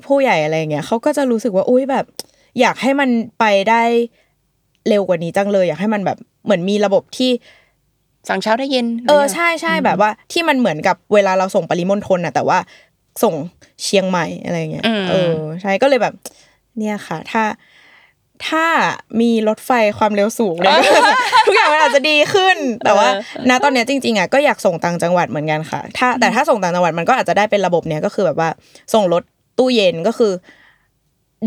ผู้ใหญ่อะไรเงี้ยเขาก็จะรู้สึกว่าอุ้ยแบบ อยากให้มันไปได้เร็วกว่านี้จังเลย อยากให้มันแบบเหมือนมีระบบที่ สั่งเช้าได้เย็น เออใช่ใช่แบบว่า ที่มันเหมือนกับเวลาเราส่งปริมณฑลน่ะแต่ว่าส่งเชียงใหม่อะไรเงี้ยเออใช่ก็เลยแบบ เนี่ยค่ะ ถ้าถ้ามีรถไฟความเร็วสูงเนี่ยทุกอย่างมันอาจจะดีขึ้น แต่ว่าณตอนเนี้ยจริงๆอะก็อยากส่งต่างจังหวัดเหมือนกันค่ะ ถ้าแต่ถ้าส่งต่างจังหวัดมันก็อาจจะได้เป็นระบบเนี้ยก็คือแบบว่าส่งรถตู้เย็นก็คือ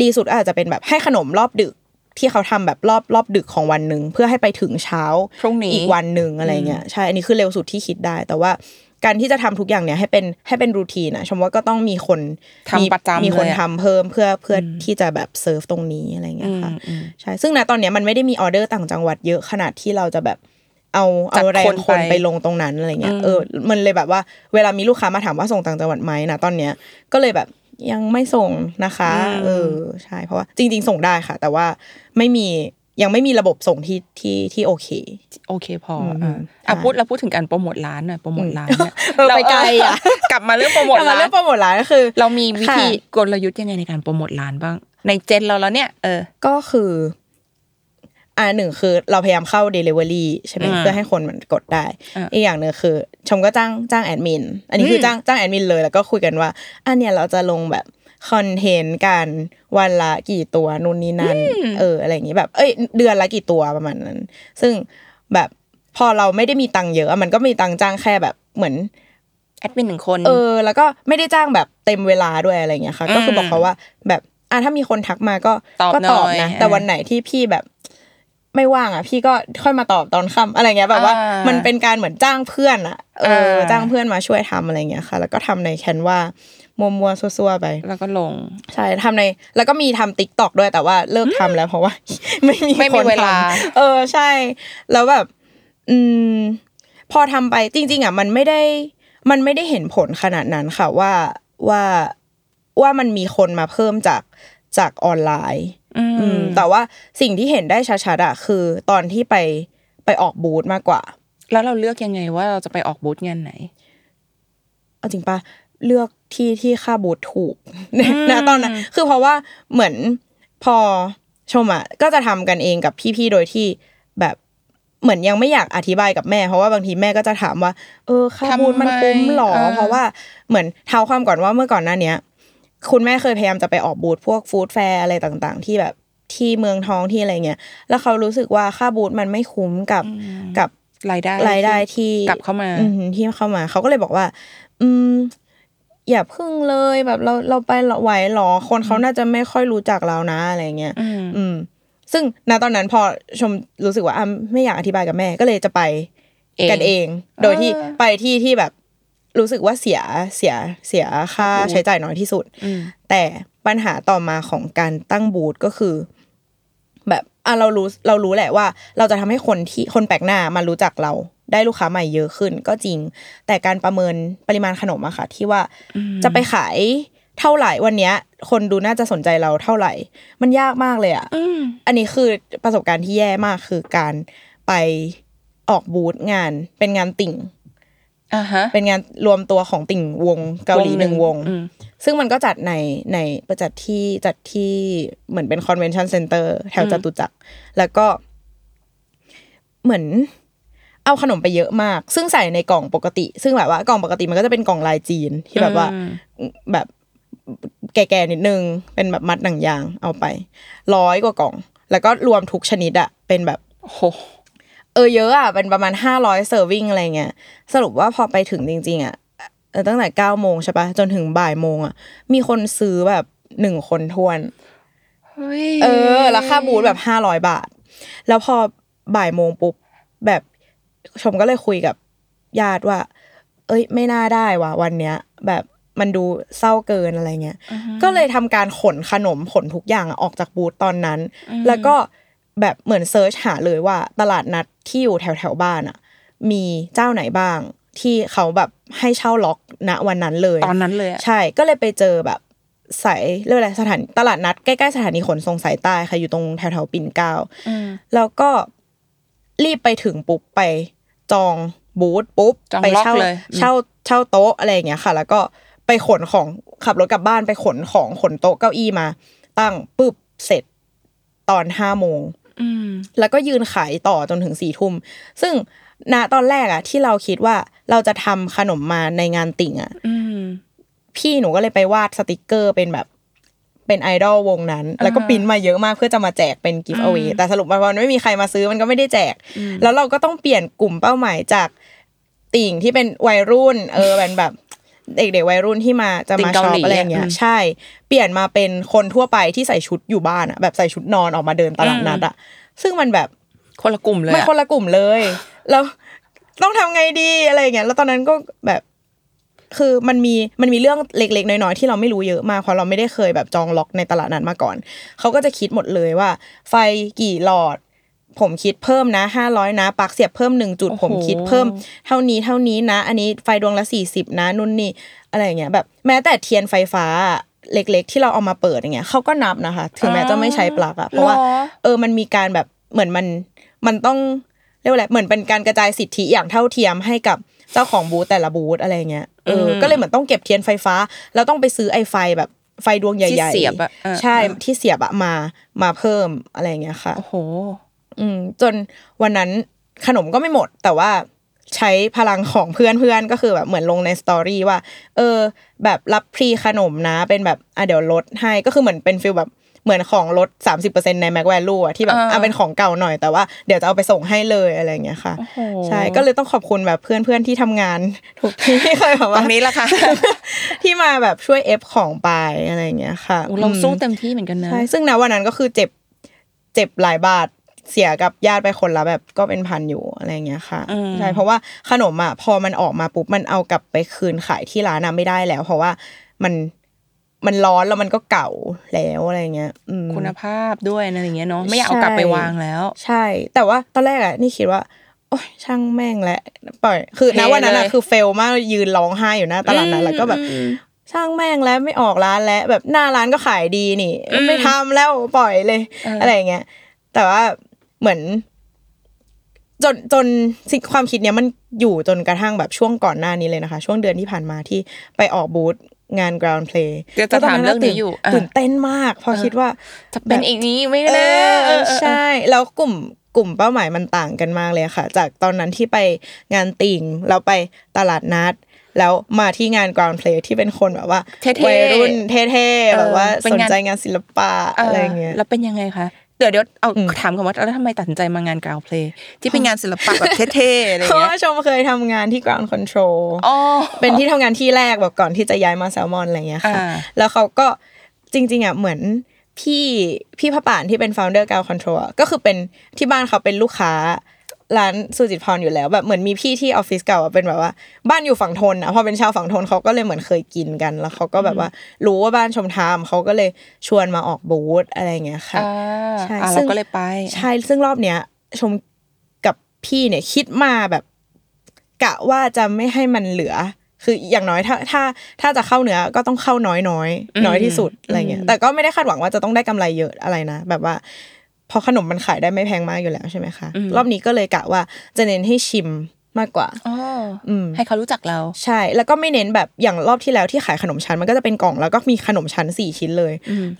ดีสุดอาจจะเป็นแบบให้ขนมรอบดึก ที่เขาทำแบบรอบรอบดึกของวันหนึ่งเพื่อให้ไปถึงเช้าพรุ่งนี้อีกวันหนึ่งอะไรเงี้ยใช่อันนี้คือเร็วสุดที่คิดได้ แต่ว่าการที่จะทำทุกอย่างเนี่ยให้เป็นให้เป็น routine นะชมว่าก็ต้องมีคนทำมีประจำมีคนเลยอะทำเพิ่มเพื่อเพื่อที่จะแบบเซิร์ฟตรงนี้อะไรเงี้ยค่ะอืมอืมใช่ซึ่งณตอนเนี้ยมันไม่ได้มีออเดอร์ต่างจังหวัดเยอะขนาดที่เราจะแบบเอาจัเอาดแรคงนคนไปไปลงตรงนั้นอะไรเงี้ยอืมเออมันเลยแบบว่าเวลามีลูกค้ามาถามว่าส่งต่างจังหวัดไหมนะตอนเนี้ยก็เลยแบบ ยังไม่ส่งนะคะ เออใช่เพราะว่าจริง ๆ ส่งได้ค่ะ แต่ว่าไม่มียังไม่มีระบบส่งที่ที่ที่โอเค โอเคพออืมอะใช่อะพูดเราพูดถึงการโปรโมทร้านหน่อยโปรโมทร้านเนี่ยเออไปไกลอะกลับมาเรื่องโปรโมทแต่ร้านเรื่องโปรโมทร้านก็คือ เรามีวิธีค่ะกลยุทธ์ยังไงในการโปรโมทร้านบ้าง ในเจนเราแล้วเนี่ยเออก็คือ อ่าหนึ่งคือเราพยายามเข้า Delivery ใช่ไหมอืมเพื่อให้คนมันกดได้อะอีกอย่างหนึ่งคือ ชมก็จ้างจ้างแอดมิน อันนี้คือมจ้างจ้างแอดมินเลยแล้วก็คุยกันว่าอันเนี้ยเราจะลงแบบคอนเทนต์การวันละกี่ตัวนู่นนี่นั่นเอออะไรอย่างงี้แบบ เอ้ย เดือนละกี่ตัวประมาณนั้น ซึ่งแบบพอเราไม่ได้มีตังค์เยอะอะมันก็มีตังค์จ้างแค่แบบเหมือนแอดมินหนึ่งคน เออ แล้วก็ไม่ได้จ้างแบบเต็มเวลาด้วยอะไรเงี้ยค่ะ ก็คือบอกเขาว่าแบบอะถ้ามีคนทักมาก็ตอบก็ตอบหน่อยนะอะแต่วันไหนที่พี่แบบ ไม่ว่างอะ พี่ก็ค่อยมาตอบตอนค่ำอะไรเงี้ยแบบว่าอ่ามัมันเป็นการเหมือนจ้างเพื่อนอะเอออ่าจ้างเพื่อนมาช่วยทำอะไรเงี้ยค่ะ แล้วก็ทำในแคนว่ามัวมัวๆซัวๆไป แล้วก็ลง ใช่ทำใน แล้วก็มีทำติ๊กตอกด้วยแต่ว่าเลิกทำแล้วเพราะว่า ไม่มีไม่มีคนเวลาทำเออใช่ แล้วแบบ อืม พอทำไปจริง ๆ อะ มันไม่ได้ มันไม่ได้เห็นผลขนาดนั้นค่ะว่าว่าว่ามันมีคนมาเพิ่มจากจากออนไลน์ อือืมมแต่ว่าสิ่งที่เห็นได้ชัดๆอะคือตอนที่ไปไปออกบูธมากกว่า แล้วเราเลือกยังไงว่าเราจะไปออกบูธงานไหนเอาจริงปะเลือกที่ที่ค่าบูธถูกนะตอนนั้นคือเพราะว่าเหมือนพอชมอะก็จะทำกันเองกับพี่ๆโดยที่แบบเหมือนยังไม่อยากอธิบายกับแม่เพราะว่าบางทีแม่ก็จะถามว่า เออค่าบูธมันคุ้มหรอทำไมเออเพราะว่าเหมือนเท้าความก่อนว่าเมื่อก่อนหน้าเนี้ย คุณแม่เคยพยายามจะไปออกบูธพวกฟู้ดแฟร์อะไรต่างๆ ที่แบบที่เมืองทองที่อะไรเงี้ย แล้วเขารู้สึกว่าค่าบูธมันไม่คุ้มกับกับรายได้รายได้ที่กลับเข้ามาอืที่เข้ามา เขาก็เลยบอกว่า อืม อย่าพึ่งเลยแบบเราเราไปไหวหรอ คนเขาน่าจะไม่ค่อยรู้จักเรานะอะไรเงี้ยอืมอืมซึ่งณตอนนั้นพอชมรู้สึกว่าอะไม่อยากอธิบายกับแม่ก็เลยจะไปเองกันเอง โดยที่เออไปที่ที่แบบ รู้สึกว่าเสียเสียเสียค่าใช้จ่ายน้อยที่สุดอืมแต่ปัญหาต่อมาของการตั้งบูธก็คือ แบบอะเรารู้เรารู้แหละว่า เราจะทำให้คนที่คนแปลกหน้ามารู้จักเราได้ลูกค้าใหม่เยอะขึ้น ก็จริง แต่การประเมินปริมาณขนมอะค่ะ ที่ว่าจะไปขายเท่าไหร่วันเนี้ย คนดูน่าจะสนใจเราเท่าไหร่ มันยากมากเลยอะอืมอันนี้คือประสบการณ์ที่แย่มากคือการไปออกบูธงานเป็นงานติ่งอ่าฮะ เป็นงานรวมตัวของติ่งวงเกาหลีหนึ่งวงอืมซึ่งมันก็จัดในในประจัดที่จัดที่เหมือนเป็นคอนเวนชั่นเซ็นเตอร์แถวจตุจักร แล้วก็ เหมือน เอาขนมไปเยอะมาก ซึ่งใส่ในกล่องปกติ ซึ่งแบบว่ากล่องปกติมันก็จะเป็นกล่องลายจีนที่แบบว่า แบบแก่ๆนิดนึง เป็นแบบมัดหนังยางเอาไป ร้อยกว่ากล่อง แล้วก็รวมทุกชนิดอะเป็นแบบโอ้โห เออเยอะอะเป็นประมาณห้าร้อยเซอร์วิงอะไรเงี้ยสรุปว่าพอไปถึงจริง ๆอะเออตั้งแต่เก้าโมงใช่ปะจนถึงบ่ายโมงอะมีคนซื้อแบบหนึ่งคนทวนเฮ้ยเออแล้วค่าบูธแบบห้าร้อยบาท แล้วพอบ่ายโมงปุ๊บแบบชมก็เลยคุยกับญาติว่า เอ้ย ไม่น่าได้ว่ะวันเนี้ย แบบมันดูเศร้าเกินอะไรเงี้ย ก็เลยทำการขนขนมขนทุกอย่างอะออกจากบูธตอนนั้น แล้วก็ แบบเหมือนเซิร์ชหาเลยว่าตลาดนัดที่อยู่แถวแถวๆบ้านอะ มีเจ้าไหนบ้าง ที่เขาแบบให้เช่าล็อกณวันนั้นเลย ตอนนั้นเลยอะใช่ก็เลยไปเจอแบบสายเรียกว่าอะไรสถานตลาดนัดใกล้ๆสถานีขนส่งสายใต้ค่ะอยู่ตรงแถวๆปิ่นเกล้าอืมแล้วก็รีบไปถึงปุ๊บไปจองบูธปุ๊บจองไปล็อกเช่าเลยอืมเช่าเช่าโต๊ะอะไรอย่างเงี้ยค่ะ แล้วก็ไปขนของขับรถกลับบ้านไปขนของขนโต๊ะเก้าอี้มา ตั้งปุ๊บเสร็จตอนห้าโมงอืม แล้วก็ยืนขายต่อจนถึงสี่ทุ่ม ซึ่งณตอนแรกอะที่เราคิดว่าเราจะทำขนมมาในงานติ่งอะอืมพี่หนูก็เลยไปวาดสติกเกอร์เป็นแบบเป็นไอดอลวงนั้น แล้วก็ปริ้นมาเยอะมากเพื่อจะมาแจกเป็น gift เอาไว้แต่สรุปมาพอไม่มีใครมาซื้อมันก็ไม่ได้แจก แล้วเราก็ต้องเปลี่ยนกลุ่มเป้าหมายจากติ่งที่เป็นวัยรุ่น เออเป็นแบบ เด็กๆวัยรุ่นที่มาจะติ่มางเกาช็อหปลีอะไรอย่างเงี้อะยอืมใช่ เปลี่ยนมาเป็นคนทั่วไปที่ใส่ชุดอยู่บ้านอะแบบใส่ชุดนอนออกมาเดินตลาดนัดอะซึ่งมันแบบคนละกลุ่มเลยมันอะคนละกลุ่มเลยแล้วต้องทำไงดีอะไรอย่างเงี้ยแล้วตอนนั้นก็แบบ คือมันมีมันมีเรื่องเล็กๆ น้อยๆที่เราไม่รู้เยอะมากเพราะเราไม่ได้เคยแบบจองล็อกในตลาดนั้นมาก่อนเขาก็จะคิดหมดเลยว่า ไฟกี่หลอด ผมคิดเพิ่มนะห้าร้อยนะปลั๊กเสียบเพิ่มหนึ่งจุดผมคิดเพิ่ม เท่านี้เท่านี้นะ อันนี้ไฟดวงละสี่สิบนะนู่นนี่อะไรอย่างเงี้ยแบบแม้แต่เทียนไฟฟ้าเล็กๆ ที่เราเอามาเปิดอย่างเงี้ยเขาก็นับนะคะ ถึงแม้จะไม่ใช้ปลั๊กอะเพราะว่าหรอเออมันมีการแบบเหมือนมันมันต้องเรียกว่าอะไรเหมือนเป็นการกระจายสิทธิอย่างเท่าเทียมให้กับเจ้าของบูธแต่ละบูธอะไรเงี้ยเออก็เลยเหมือนต้องเก็บเทียนไฟฟ้า แล้วต้องไปซื้อไอไฟแบบไฟดวงใหญ่ๆที่เสียบอะเออใช่ที่เสียบอะมามาเพิ่มอะไรเงี้ยค่ะโอ้โห อืม จนวันนั้นขนมก็ไม่หมด แต่ว่าใช้พลังของเพื่อนเพื่อนๆก็คือแบบเหมือนลงใน story ว่า เออ แบบรับ pre ขนมนะ เป็นแบบอะเดี๋ยวลดให้ก็คือเหมือนเป็น feel แบบเหมือนของลด 30%ใน MaxValu อะที่แบบอ่าอะเป็นของเก่าหน่อยแต่ว่าเดี๋ยวจะเอาไปส่งให้เลยอะไรอย่างเงี้ยค่ะโอ้โหใช่ก็เลยต้องขอบคุณแบบเพื่อนเพื่อนๆที่ทำงานทุกที่ที่เคยแบบตรว่างนี้ละค่ะ ที่มาแบบช่วยเอฟของไปอะไรอย่างเงี้ยค่ะโอ้เราสู้อืมเต็มที่เหมือนกันนะใช่ซึ่งณวันนั้นก็คือเจ็บเจ็บหลายบาท เสียกับญาติไปคนละแบบก็เป็นพันอยู่อะไรอย่างเงี้ยค่ะอืมใช่เพราะว่าขนมอะพอมันออกมาปุ๊บมันเอากลับไปคืนขายที่ร้านอะไม่ได้แล้ว เพราะว่ามันมันร้อนแล้วมันก็เก่าแล้วอะไรเงี้ยอืมคุณภาพด้วยอะไรอย่างเงี้ยเนาะไม่อยากเอากลับไปวางแล้ว ใช่ แต่ว่าตอนแรกอะนี่คิดว่าโอ้ยช่างแม่งแหละปล่อยคือเทณวันนั้นอะเลยคือเฟลมากยืนร้องไห้อยู่หน้าตลาดนั้นแล้วก็แบบอืมช่างแม่งแล้วไม่ออกร้านแล้ว แบบหน้าร้านก็ขายดีนี่อืมไม่ทำแล้วปล่อยเลยเออออะไรอย่างเงี้ยแต่ว่า เหมือน จนจนสิ่งความคิดเนี้ยมันอยู่จนกระทั่งแบบช่วงก่อนหน้านี้เลยนะคะ ช่วงเดือนที่ผ่านมาที่ไปออกบูธงาน ground play เดี๋ยวจะถามเรื่องนี้อยู่อะตื่นเต้นมากเพราะคิดว่าจะเป็นอีกนี้ไม่เอแน่อเออเออใช่ แล้วกลุ่มกลุ่มเป้าหมายมันต่างกันมากเลยค่ะ จากตอนนั้นที่ไปงานติ่งเราไปตลาดนัด แล้วมาที่งาน ground play ที่เป็นคนแบบว่าเท่ๆวัยรุ่นเท่ๆแบบว่าเป็นสนงานใจงานศิลปะอะไรเงี้ยแล้วเป็นยังไงคะ เดี๋ยวเดี๋ยวเอาถามก่อนว่าแล้วทำไมตัดสินใจมางานกราวเพลย์ที่เป็นงานศิลปะแบบเท่ๆอะไรเพราะเงี้ว่ายชมเคยทำงานที่ ground control อ๋อเป็นที่ทำงานที่แรกแบบก่อนที่จะย้ายมาแซลมอนอะไรเงี้ยค่ะอ่าแล้วเขาก็จริง ๆอะเหมือนพี่พี่พระป่านที่เป็น founder กาวคอนโทรลก็คือเป็นที่บ้านเขาเป็นลูกค้า ร้านสุจิตพรอยู่แล้วแบบเหมือนมีพี่ที่ออฟฟิศเก่าอะเป็นแบบว่า บ้านอยู่ฝั่งทนอะพอเป็นชาวฝั่งทนเขาก็เลยเหมือนเคยกินกัน แล้วเขาก็แบบว่ารู้ว่าบ้านชมทามเขาก็เลยชวนมาออกบูธอะไรเงี้ยค่ะอ่าใช่อ่าซึ่เรางก็เลยไปใช่ซึ่งรอบเนี้ย ชมกับพี่เนี่ยคิดมาแบบ กะว่าจะไม่ให้มันเหลือ คืออย่างน้อยถ้าถ้าถ้าจะเข้าเนื้อก็ต้องเข้าน้อยน้อยน้อยที่สุดอะไรเงี้ยแต่ก็ไม่ได้คาดหวังว่าจะต้องได้กำไรเยอะอะไรนะแบบว่า เพราะขนมมันขายได้ไม่แพงมากอยู่แล้วใช่ไหมคะ รอบนี้ก็เลยกะว่าจะเน้นให้ชิมมากกว่าอ๋ออมให้เขารู้จักเรา ใช่ แล้วก็ไม่เน้นแบบอย่างรอบที่แล้วที่ขายขนมชั้นมันก็จะเป็นกล่องแล้วก็มีขนมชั้นสี่ชิ้นเลย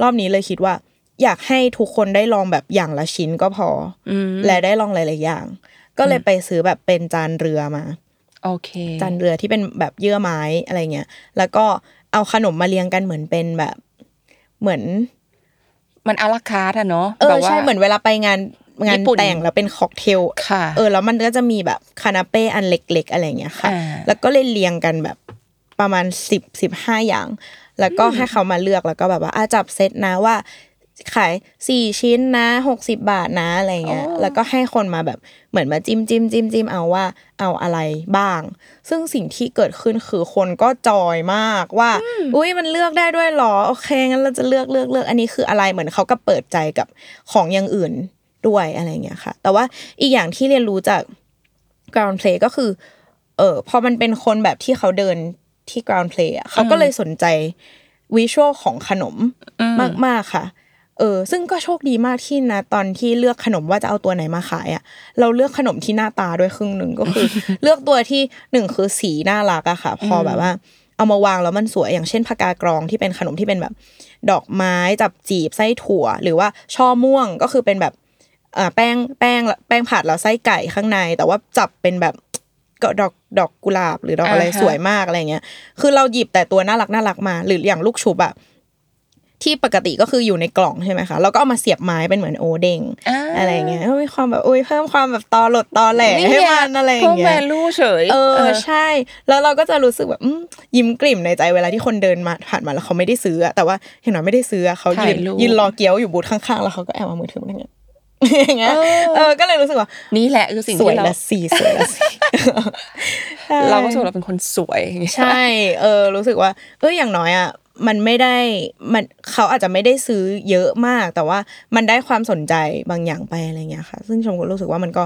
รอบนี้เลยคิดว่า อยากให้ทุกคนได้ลองแบบอย่างละชิ้นก็พออมและได้ลองหลาย ๆ อย่าง ก็เลยไปซื้อแบบเป็นจานเรือมา โอเค จานเรือที่เป็นแบบเยื่อไม้อะไรเงี้ย แล้วก็เอาขนมมาเรียงกันเหมือนเป็นแบบเหมือน มันอาราคาร์ทอะเนาะเอแบอบว่าใช่เหมือนเวลาไปงานงานญี่ปุ่นแต่งแล้วเป็นค็อกเทลค่ะเออแล้วมันก็จะมีแบบคานาเป้อันเล็ก ๆ อะไรเงี้ยค่ะอ่าแล้วก็เลยเรียงกันแบบประมาณสิบสิบห้าอย่าง แล้วก็ให้เขามาเลือกแล้วก็แบบว่าอาจับเซตนะว่า ขายสี่ชิ้นนะหกสิบาทนะอะไรเงี้ยแล้วก็ให้คนมาแบบเหมือนมาจิ้มจิ้มจิ้มจิ้มเอาว่าเอาอะไรบ้าง ซึ่งสิ่งที่เกิดขึ้นคือคนก็จอยมากว่า อุ้ยมันเลือกได้ด้วยเหรอโอเคงั้นเราจะเลือกเลือกเลือกอันนี้คืออะไรเหมือนเขาก็เปิดใจกับของอย่างอื่นด้วยอะไรเงี้ยค่ะ แต่ว่าอีกอย่างที่เรียนรู้จาก ground play ก็คือเออพอมันเป็นคนแบบที่เขาเดินที่ ground play อะเขาก็เลยสนใจวิชวลของขนมมาก ๆ ค่ะ เออซึ่งก็โชคดีมากที่นะตอนที่เลือกขนมว่าจะเอาตัวไหนมาขายอะ เราเลือกขนมที่หน้าตาด้วยครึ่งหนึ่งก็คือ เลือกตัวที่หนึ่งคือสีน่ารักอะค่ะ พอแบบว่า เอามาวางแล้วมันสวยอย่างเช่นผักกากรองที่เป็นขนมที่เป็นแบบ ดอกไม้จับจีบไส้ถั่ว หรือว่าช่อม่วงก็คือเป็นแบบอ่าแป้งแป้งแป้งผัดแล้วไส้ไก่ข้างใน แต่ว่าจับเป็นแบบก็ดอกดอกกุหลาบหรือดอกอะไรอ่าฮะสวยมากอะไรเงี้ย คือเราหยิบแต่ตัวน่ารักน่ารักมา หรืออย่างลูกชุบอะ ที่ปกติก็คืออยู่ในกล่องใช่ไหมคะแล้วก็เอามาเสียบไม้เป็นเหมือนโอเด้งอ่าอะไรเงี้ยก็มีความแบบโอ้ยเพิ่มความแบบตอหลดตอแหลให้มันอะไรอเพิ่ย่ามงแวเงี้ยลูเฉยเออใช่ แล้วเราก็จะรู้สึกแบบอืมยิ้มกลิ่มในใจเวลาที่คนเดินมาผ่านมาแล้วเขาไม่ได้ซื้ออะแต่ว่าเห็นหน่อยไม่ได้ซื้ออะเขายืนถ่ายรูปยืนรอเกี๊ยวอยู่บูธข้างๆ แล้วเขาก็แอบเอามือถือมาอย่างเงี้ยอย่างเงี้ยเออก็เลยรู้สึกว่านี่แหละคือสิ่งสวยที่เราละสี่สวยละสี่ใช่เราก็รู้สึกว่าเราเป็นคนสวยใช่ เออ รู้สึกว่า เอออย่างน้อยอะ มันไม่ได้มันเขาอาจจะไม่ได้ซื้อเยอะมาก แต่ว่ามันได้ความสนใจบางอย่างไปอะไรเงี้ยค่ะ ซึ่งชมก็รู้สึกว่ามันก็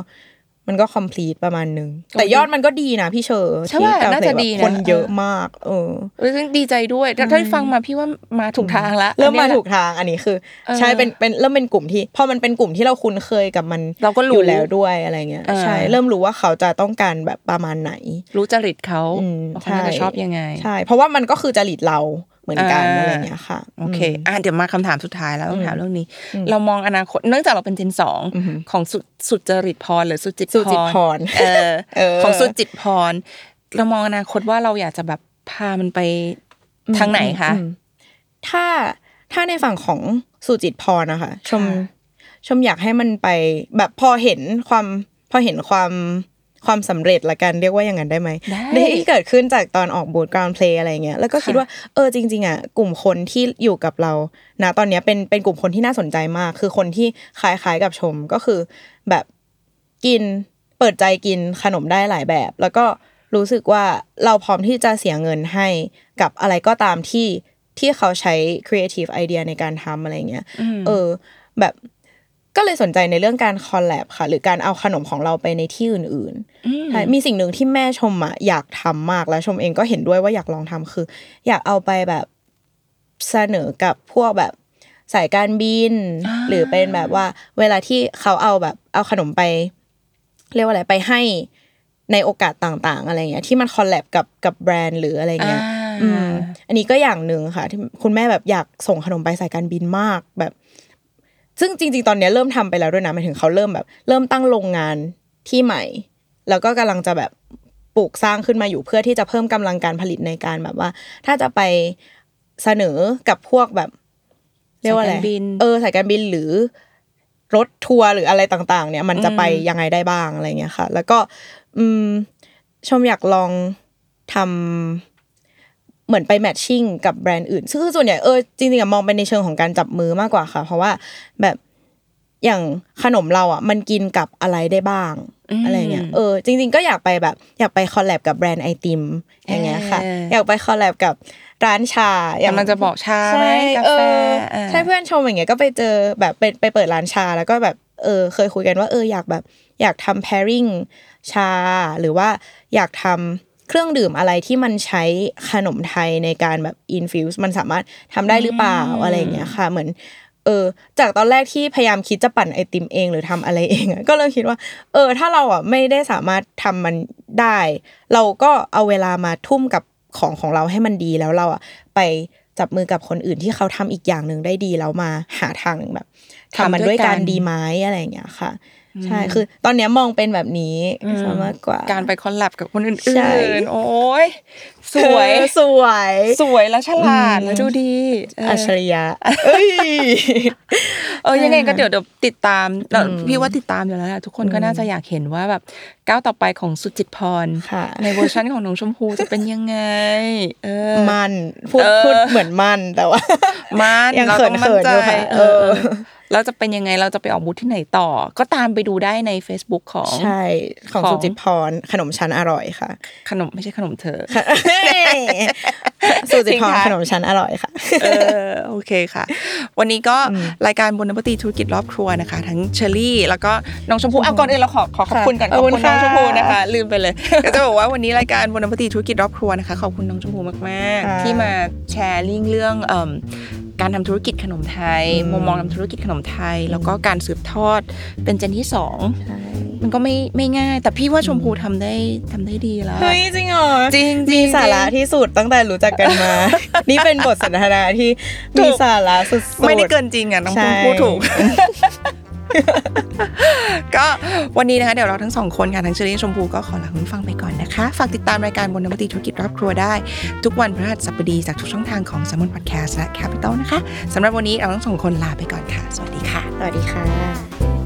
มันก็ complete ประมาณนึง แต่ยอดมันก็ดีนะพี่เชอร์ใช่ว่าที่น่าจะดีนะคนเยอะมาก เออเออซึ่งดีใจด้วยถ้าถ้าฟังมาพี่ว่ามาถูกทางละเริ่มอันมานี้ยแหละถูกทางอันนี้คือเออใช่เป็นเป็นเริ่มเป็นกลุ่มที่พอมันเป็นกลุ่มที่เราคุ้นเคยกับมันเราก็รู้อยู่แล้วด้วยอะไรเงี้ยเออใช่เริ่มรู้ว่าเขาจะต้องการแบบประมาณไหน รู้จริตเขาอืมว่าเขาน่าจะชอบยังไงใช่เพราะว่ามันก็คือจริตเราเห มือนกันอ่าอะไรเงี้ยค่ะโอเคอะเดี๋ยวมาคำถามสุดท้ายแล้วต้องถามเรื่องนี้ เรามองอนาคตเนื่องจากเราเป็นเจนสองของสุสุจริตพรหรือสุจิตสุจิตพรเออเออของสุจิตพร เรามองอนาคตว่าเราอยากจะแบบพามันไปทางไหนคะอืมถ้าถ้าในฝั่งของสุจิตพรนะคะชมค่ะชมอยากให้มันไปแบบพอเห็นความพอเห็นความ ความสำเร็จละกันเรียกว่าอย่างนั้นได้ไหมได้ที่เกิดขึ้นจากตอนออกบูธกราวน์เพลย์อะไรเงี้ยแล้วก็คิดค่ะว่าเออจริง ๆอะกลุ่มคนที่อยู่กับเรานะตอนเนี้ยเป็นเป็นกลุ่มคนที่น่าสนใจมาก คือคนที่คล้ายๆกับชมก็คือแบบกินเปิดใจกินขนมได้หลายแบบ แล้วก็รู้สึกว่าเราพร้อมที่จะเสียเงินให้กับอะไรก็ตามที่ที่เขาใช้ creative idea ในการทำอะไรเงี้ยเออแบบ ก็เลยสนใจในเรื่องการคอลแลบค่ะ หรือการเอาขนมของเราไปในที่อื่นๆใช่มีสิ่งหนึ่งที่แม่ชมอะอยากทำมากแล้วชมเองก็เห็นด้วยว่าอยากลองทำคือ อยากเอาไปแบบเสนอกับพวกแบบสายการบิน หรือเป็นแบบว่า เวลาที่เขาเอาแบบ เอาขนมไป เรียกว่าอะไรไปให้ในโอกาสต่างๆ อะไรเงี้ยที่มันคอลแลบกับกับแบรนด์หรืออะไรเงี้ยอ่าอืมอันนี้ก็อย่างหนึ่งค่ะ ที่คุณแม่แบบอยากส่งขนมไปสายการบินมาก แบบ ซึ่งจริง ๆ ตอนนี้เริ่มทำไปแล้วด้วยนะหมายถึงเขาเริ่มแบบ เริ่มตั้งโรงงานที่ใหม่ แล้วก็กำลังจะแบบปลูกสร้างขึ้นมาอยู่เพื่อที่จะเพิ่มกำลังการผลิตในการแบบว่า ถ้าจะไปเสนอกับพวกแบบ เรียกว่าอะไรเออสายการบินหรือรถทัวร์หรืออะไรต่าง ๆ เนี่ย มันจะไปยังไงได้บ้างอะไรเงี้ยค่ะ แล้วก็ อืม ชมอยากลองทำ เหมือนไปแมทชิ่งกับแบรนด์อื่น ซึ่งส่วนใหญ่เออจริงๆอะมองไปในเชิงของการจับมือมากกว่าค่ะ เพราะว่าแบบอย่างขนมเราอะมันกินกับอะไรได้บ้างอืมอะไรเงี้ยเออจริง ๆ ก็อยากไปแบบ อยากไปคอลแลบกับแบรนด์ไอติมอย่างเงี้ยค่ะเออออยากไปคอลแลบกับร้านชา อย่างกำลังจะบอกชาไหมใช่กาเอแฟออ่าใช่เพื่อนชมอย่างเงี้ยก็ไปเจอแบบไปไปเปิดร้านชาแล้วก็แบบเออเคยคุยกันว่าเอออยากแบบ อยากทำ pairing ชาหรือว่าอยากทำ เครื่องดื่มอะไรที่มันใช้ขนมไทยในการแบบ infuse มันสามารถทำได้หรือเปล่าอะไรอย่างเงี้ยค่ะ เหมือน เออ จากตอนแรกที่พยายามคิดจะปั่นไอติมเองหรือทำอะไรเองอะก็เริ่มคิดว่า เออ ถ้าเราอะไม่ได้สามารถทำมันได้ เราก็เอาเวลามาทุ่มกับของของเราให้มันดีแล้วเราอะไปจับมือกับคนอื่นที่เขาทำอีกอย่างหนึ่งได้ดีแล้วมาหาทางแบบทำมันด้วยกันดีไหมอะไรอย่างเงี้ยค่ะ ใช่คือ ตอนเนี้ยมองเป็นแบบนี้ซะมากกว่า การไปคอลแลบกับคนอื่ใช่นๆโอ้ยสวยเออสวย สวยแล้วฉลาดแล้วดูดีเอออัจฉริยะเอ้ยเออยังไงก็เดี๋ยวเดี๋ยวติดตามแล้วพี่ว่าติดตามอยู่แล้วแหละทุกคนก็น่าจะอยากเห็นว่าแบบก้าวต่อไปของสุจิตพรค่ะในเวอร์ชันของน้องชมพูจะเป็นยังไง เออมันพูดเออพูดเหมือนมันแต่ว่ามันยังเราต้องมั่นใจเขินๆอยู่ค่ะเอเอออ เราจะเป็นยังไงเราจะไปออกบูธที่ไหนต่อ ก็ตามไปดูได้ใน Facebook ของใช่ของของสุจิตพรขนมชั้นอร่อยค่ะ ขนมไม่ใช่ขนมเธอสุจิตพรทิ้งท้ายขนมชั้นอร่อยค่ะเออโอเคค่ะ วันนี้ก็รายการบนนปตีธุรกิจรอบครัวนะคะ ทั้งเชอรี่ แล้วก็น้องชมพู่เอาก่อนอื่นเราขอขอขอบคุณก่อนขขออบบคุณคุณน้องค่ะชมพู่นะคะ ลืมไปเลยก็จะบอกว่าวันนี้รายการบนนปตีธุรกิจรอบครัวนะคะขอบคุณน้องชมพู่มากค่ะๆที่มาแชร์ลิงก์เรื่องเอิ่ม การทำธุรกิจขนมไทยอืมมุมมองทำธุรกิจขนมไทย แล้วก็การสืบทอดเป็นเจนที่สองใช่มันก็ไม่ไม่ง่าย แต่พี่ว่าชมพูทำได้ทำได้ดีแล้วเฮ้ยจริงเหรอจริงๆมีสาระที่สุดตั้งแต่รู้จักกันมา นี่เป็นบทสนทนาที่ถูมีกสาระสุดๆไม่ได้เกินจริงอะน้องใช่พูดถูก ก็วันนี้นะคะเดี๋ยวเราทั้งสองคนค่ะทั้งเชอรี่ชมพูก็ขอลาคุณฟังไปก่อนนะคะ ฝากติดตามรายการบนนวัตติธุรกิจรอบครัวได้ ทุกวันพฤหัสบดีจากทุกช่องทางของ s ซมมอนพอดแคสต์และ Capital นะคะสำหรับวันนี้เราทั้งสองคนลาไปก่อนค่ะ สวัสดีค่ะ สวัสดีค่ะ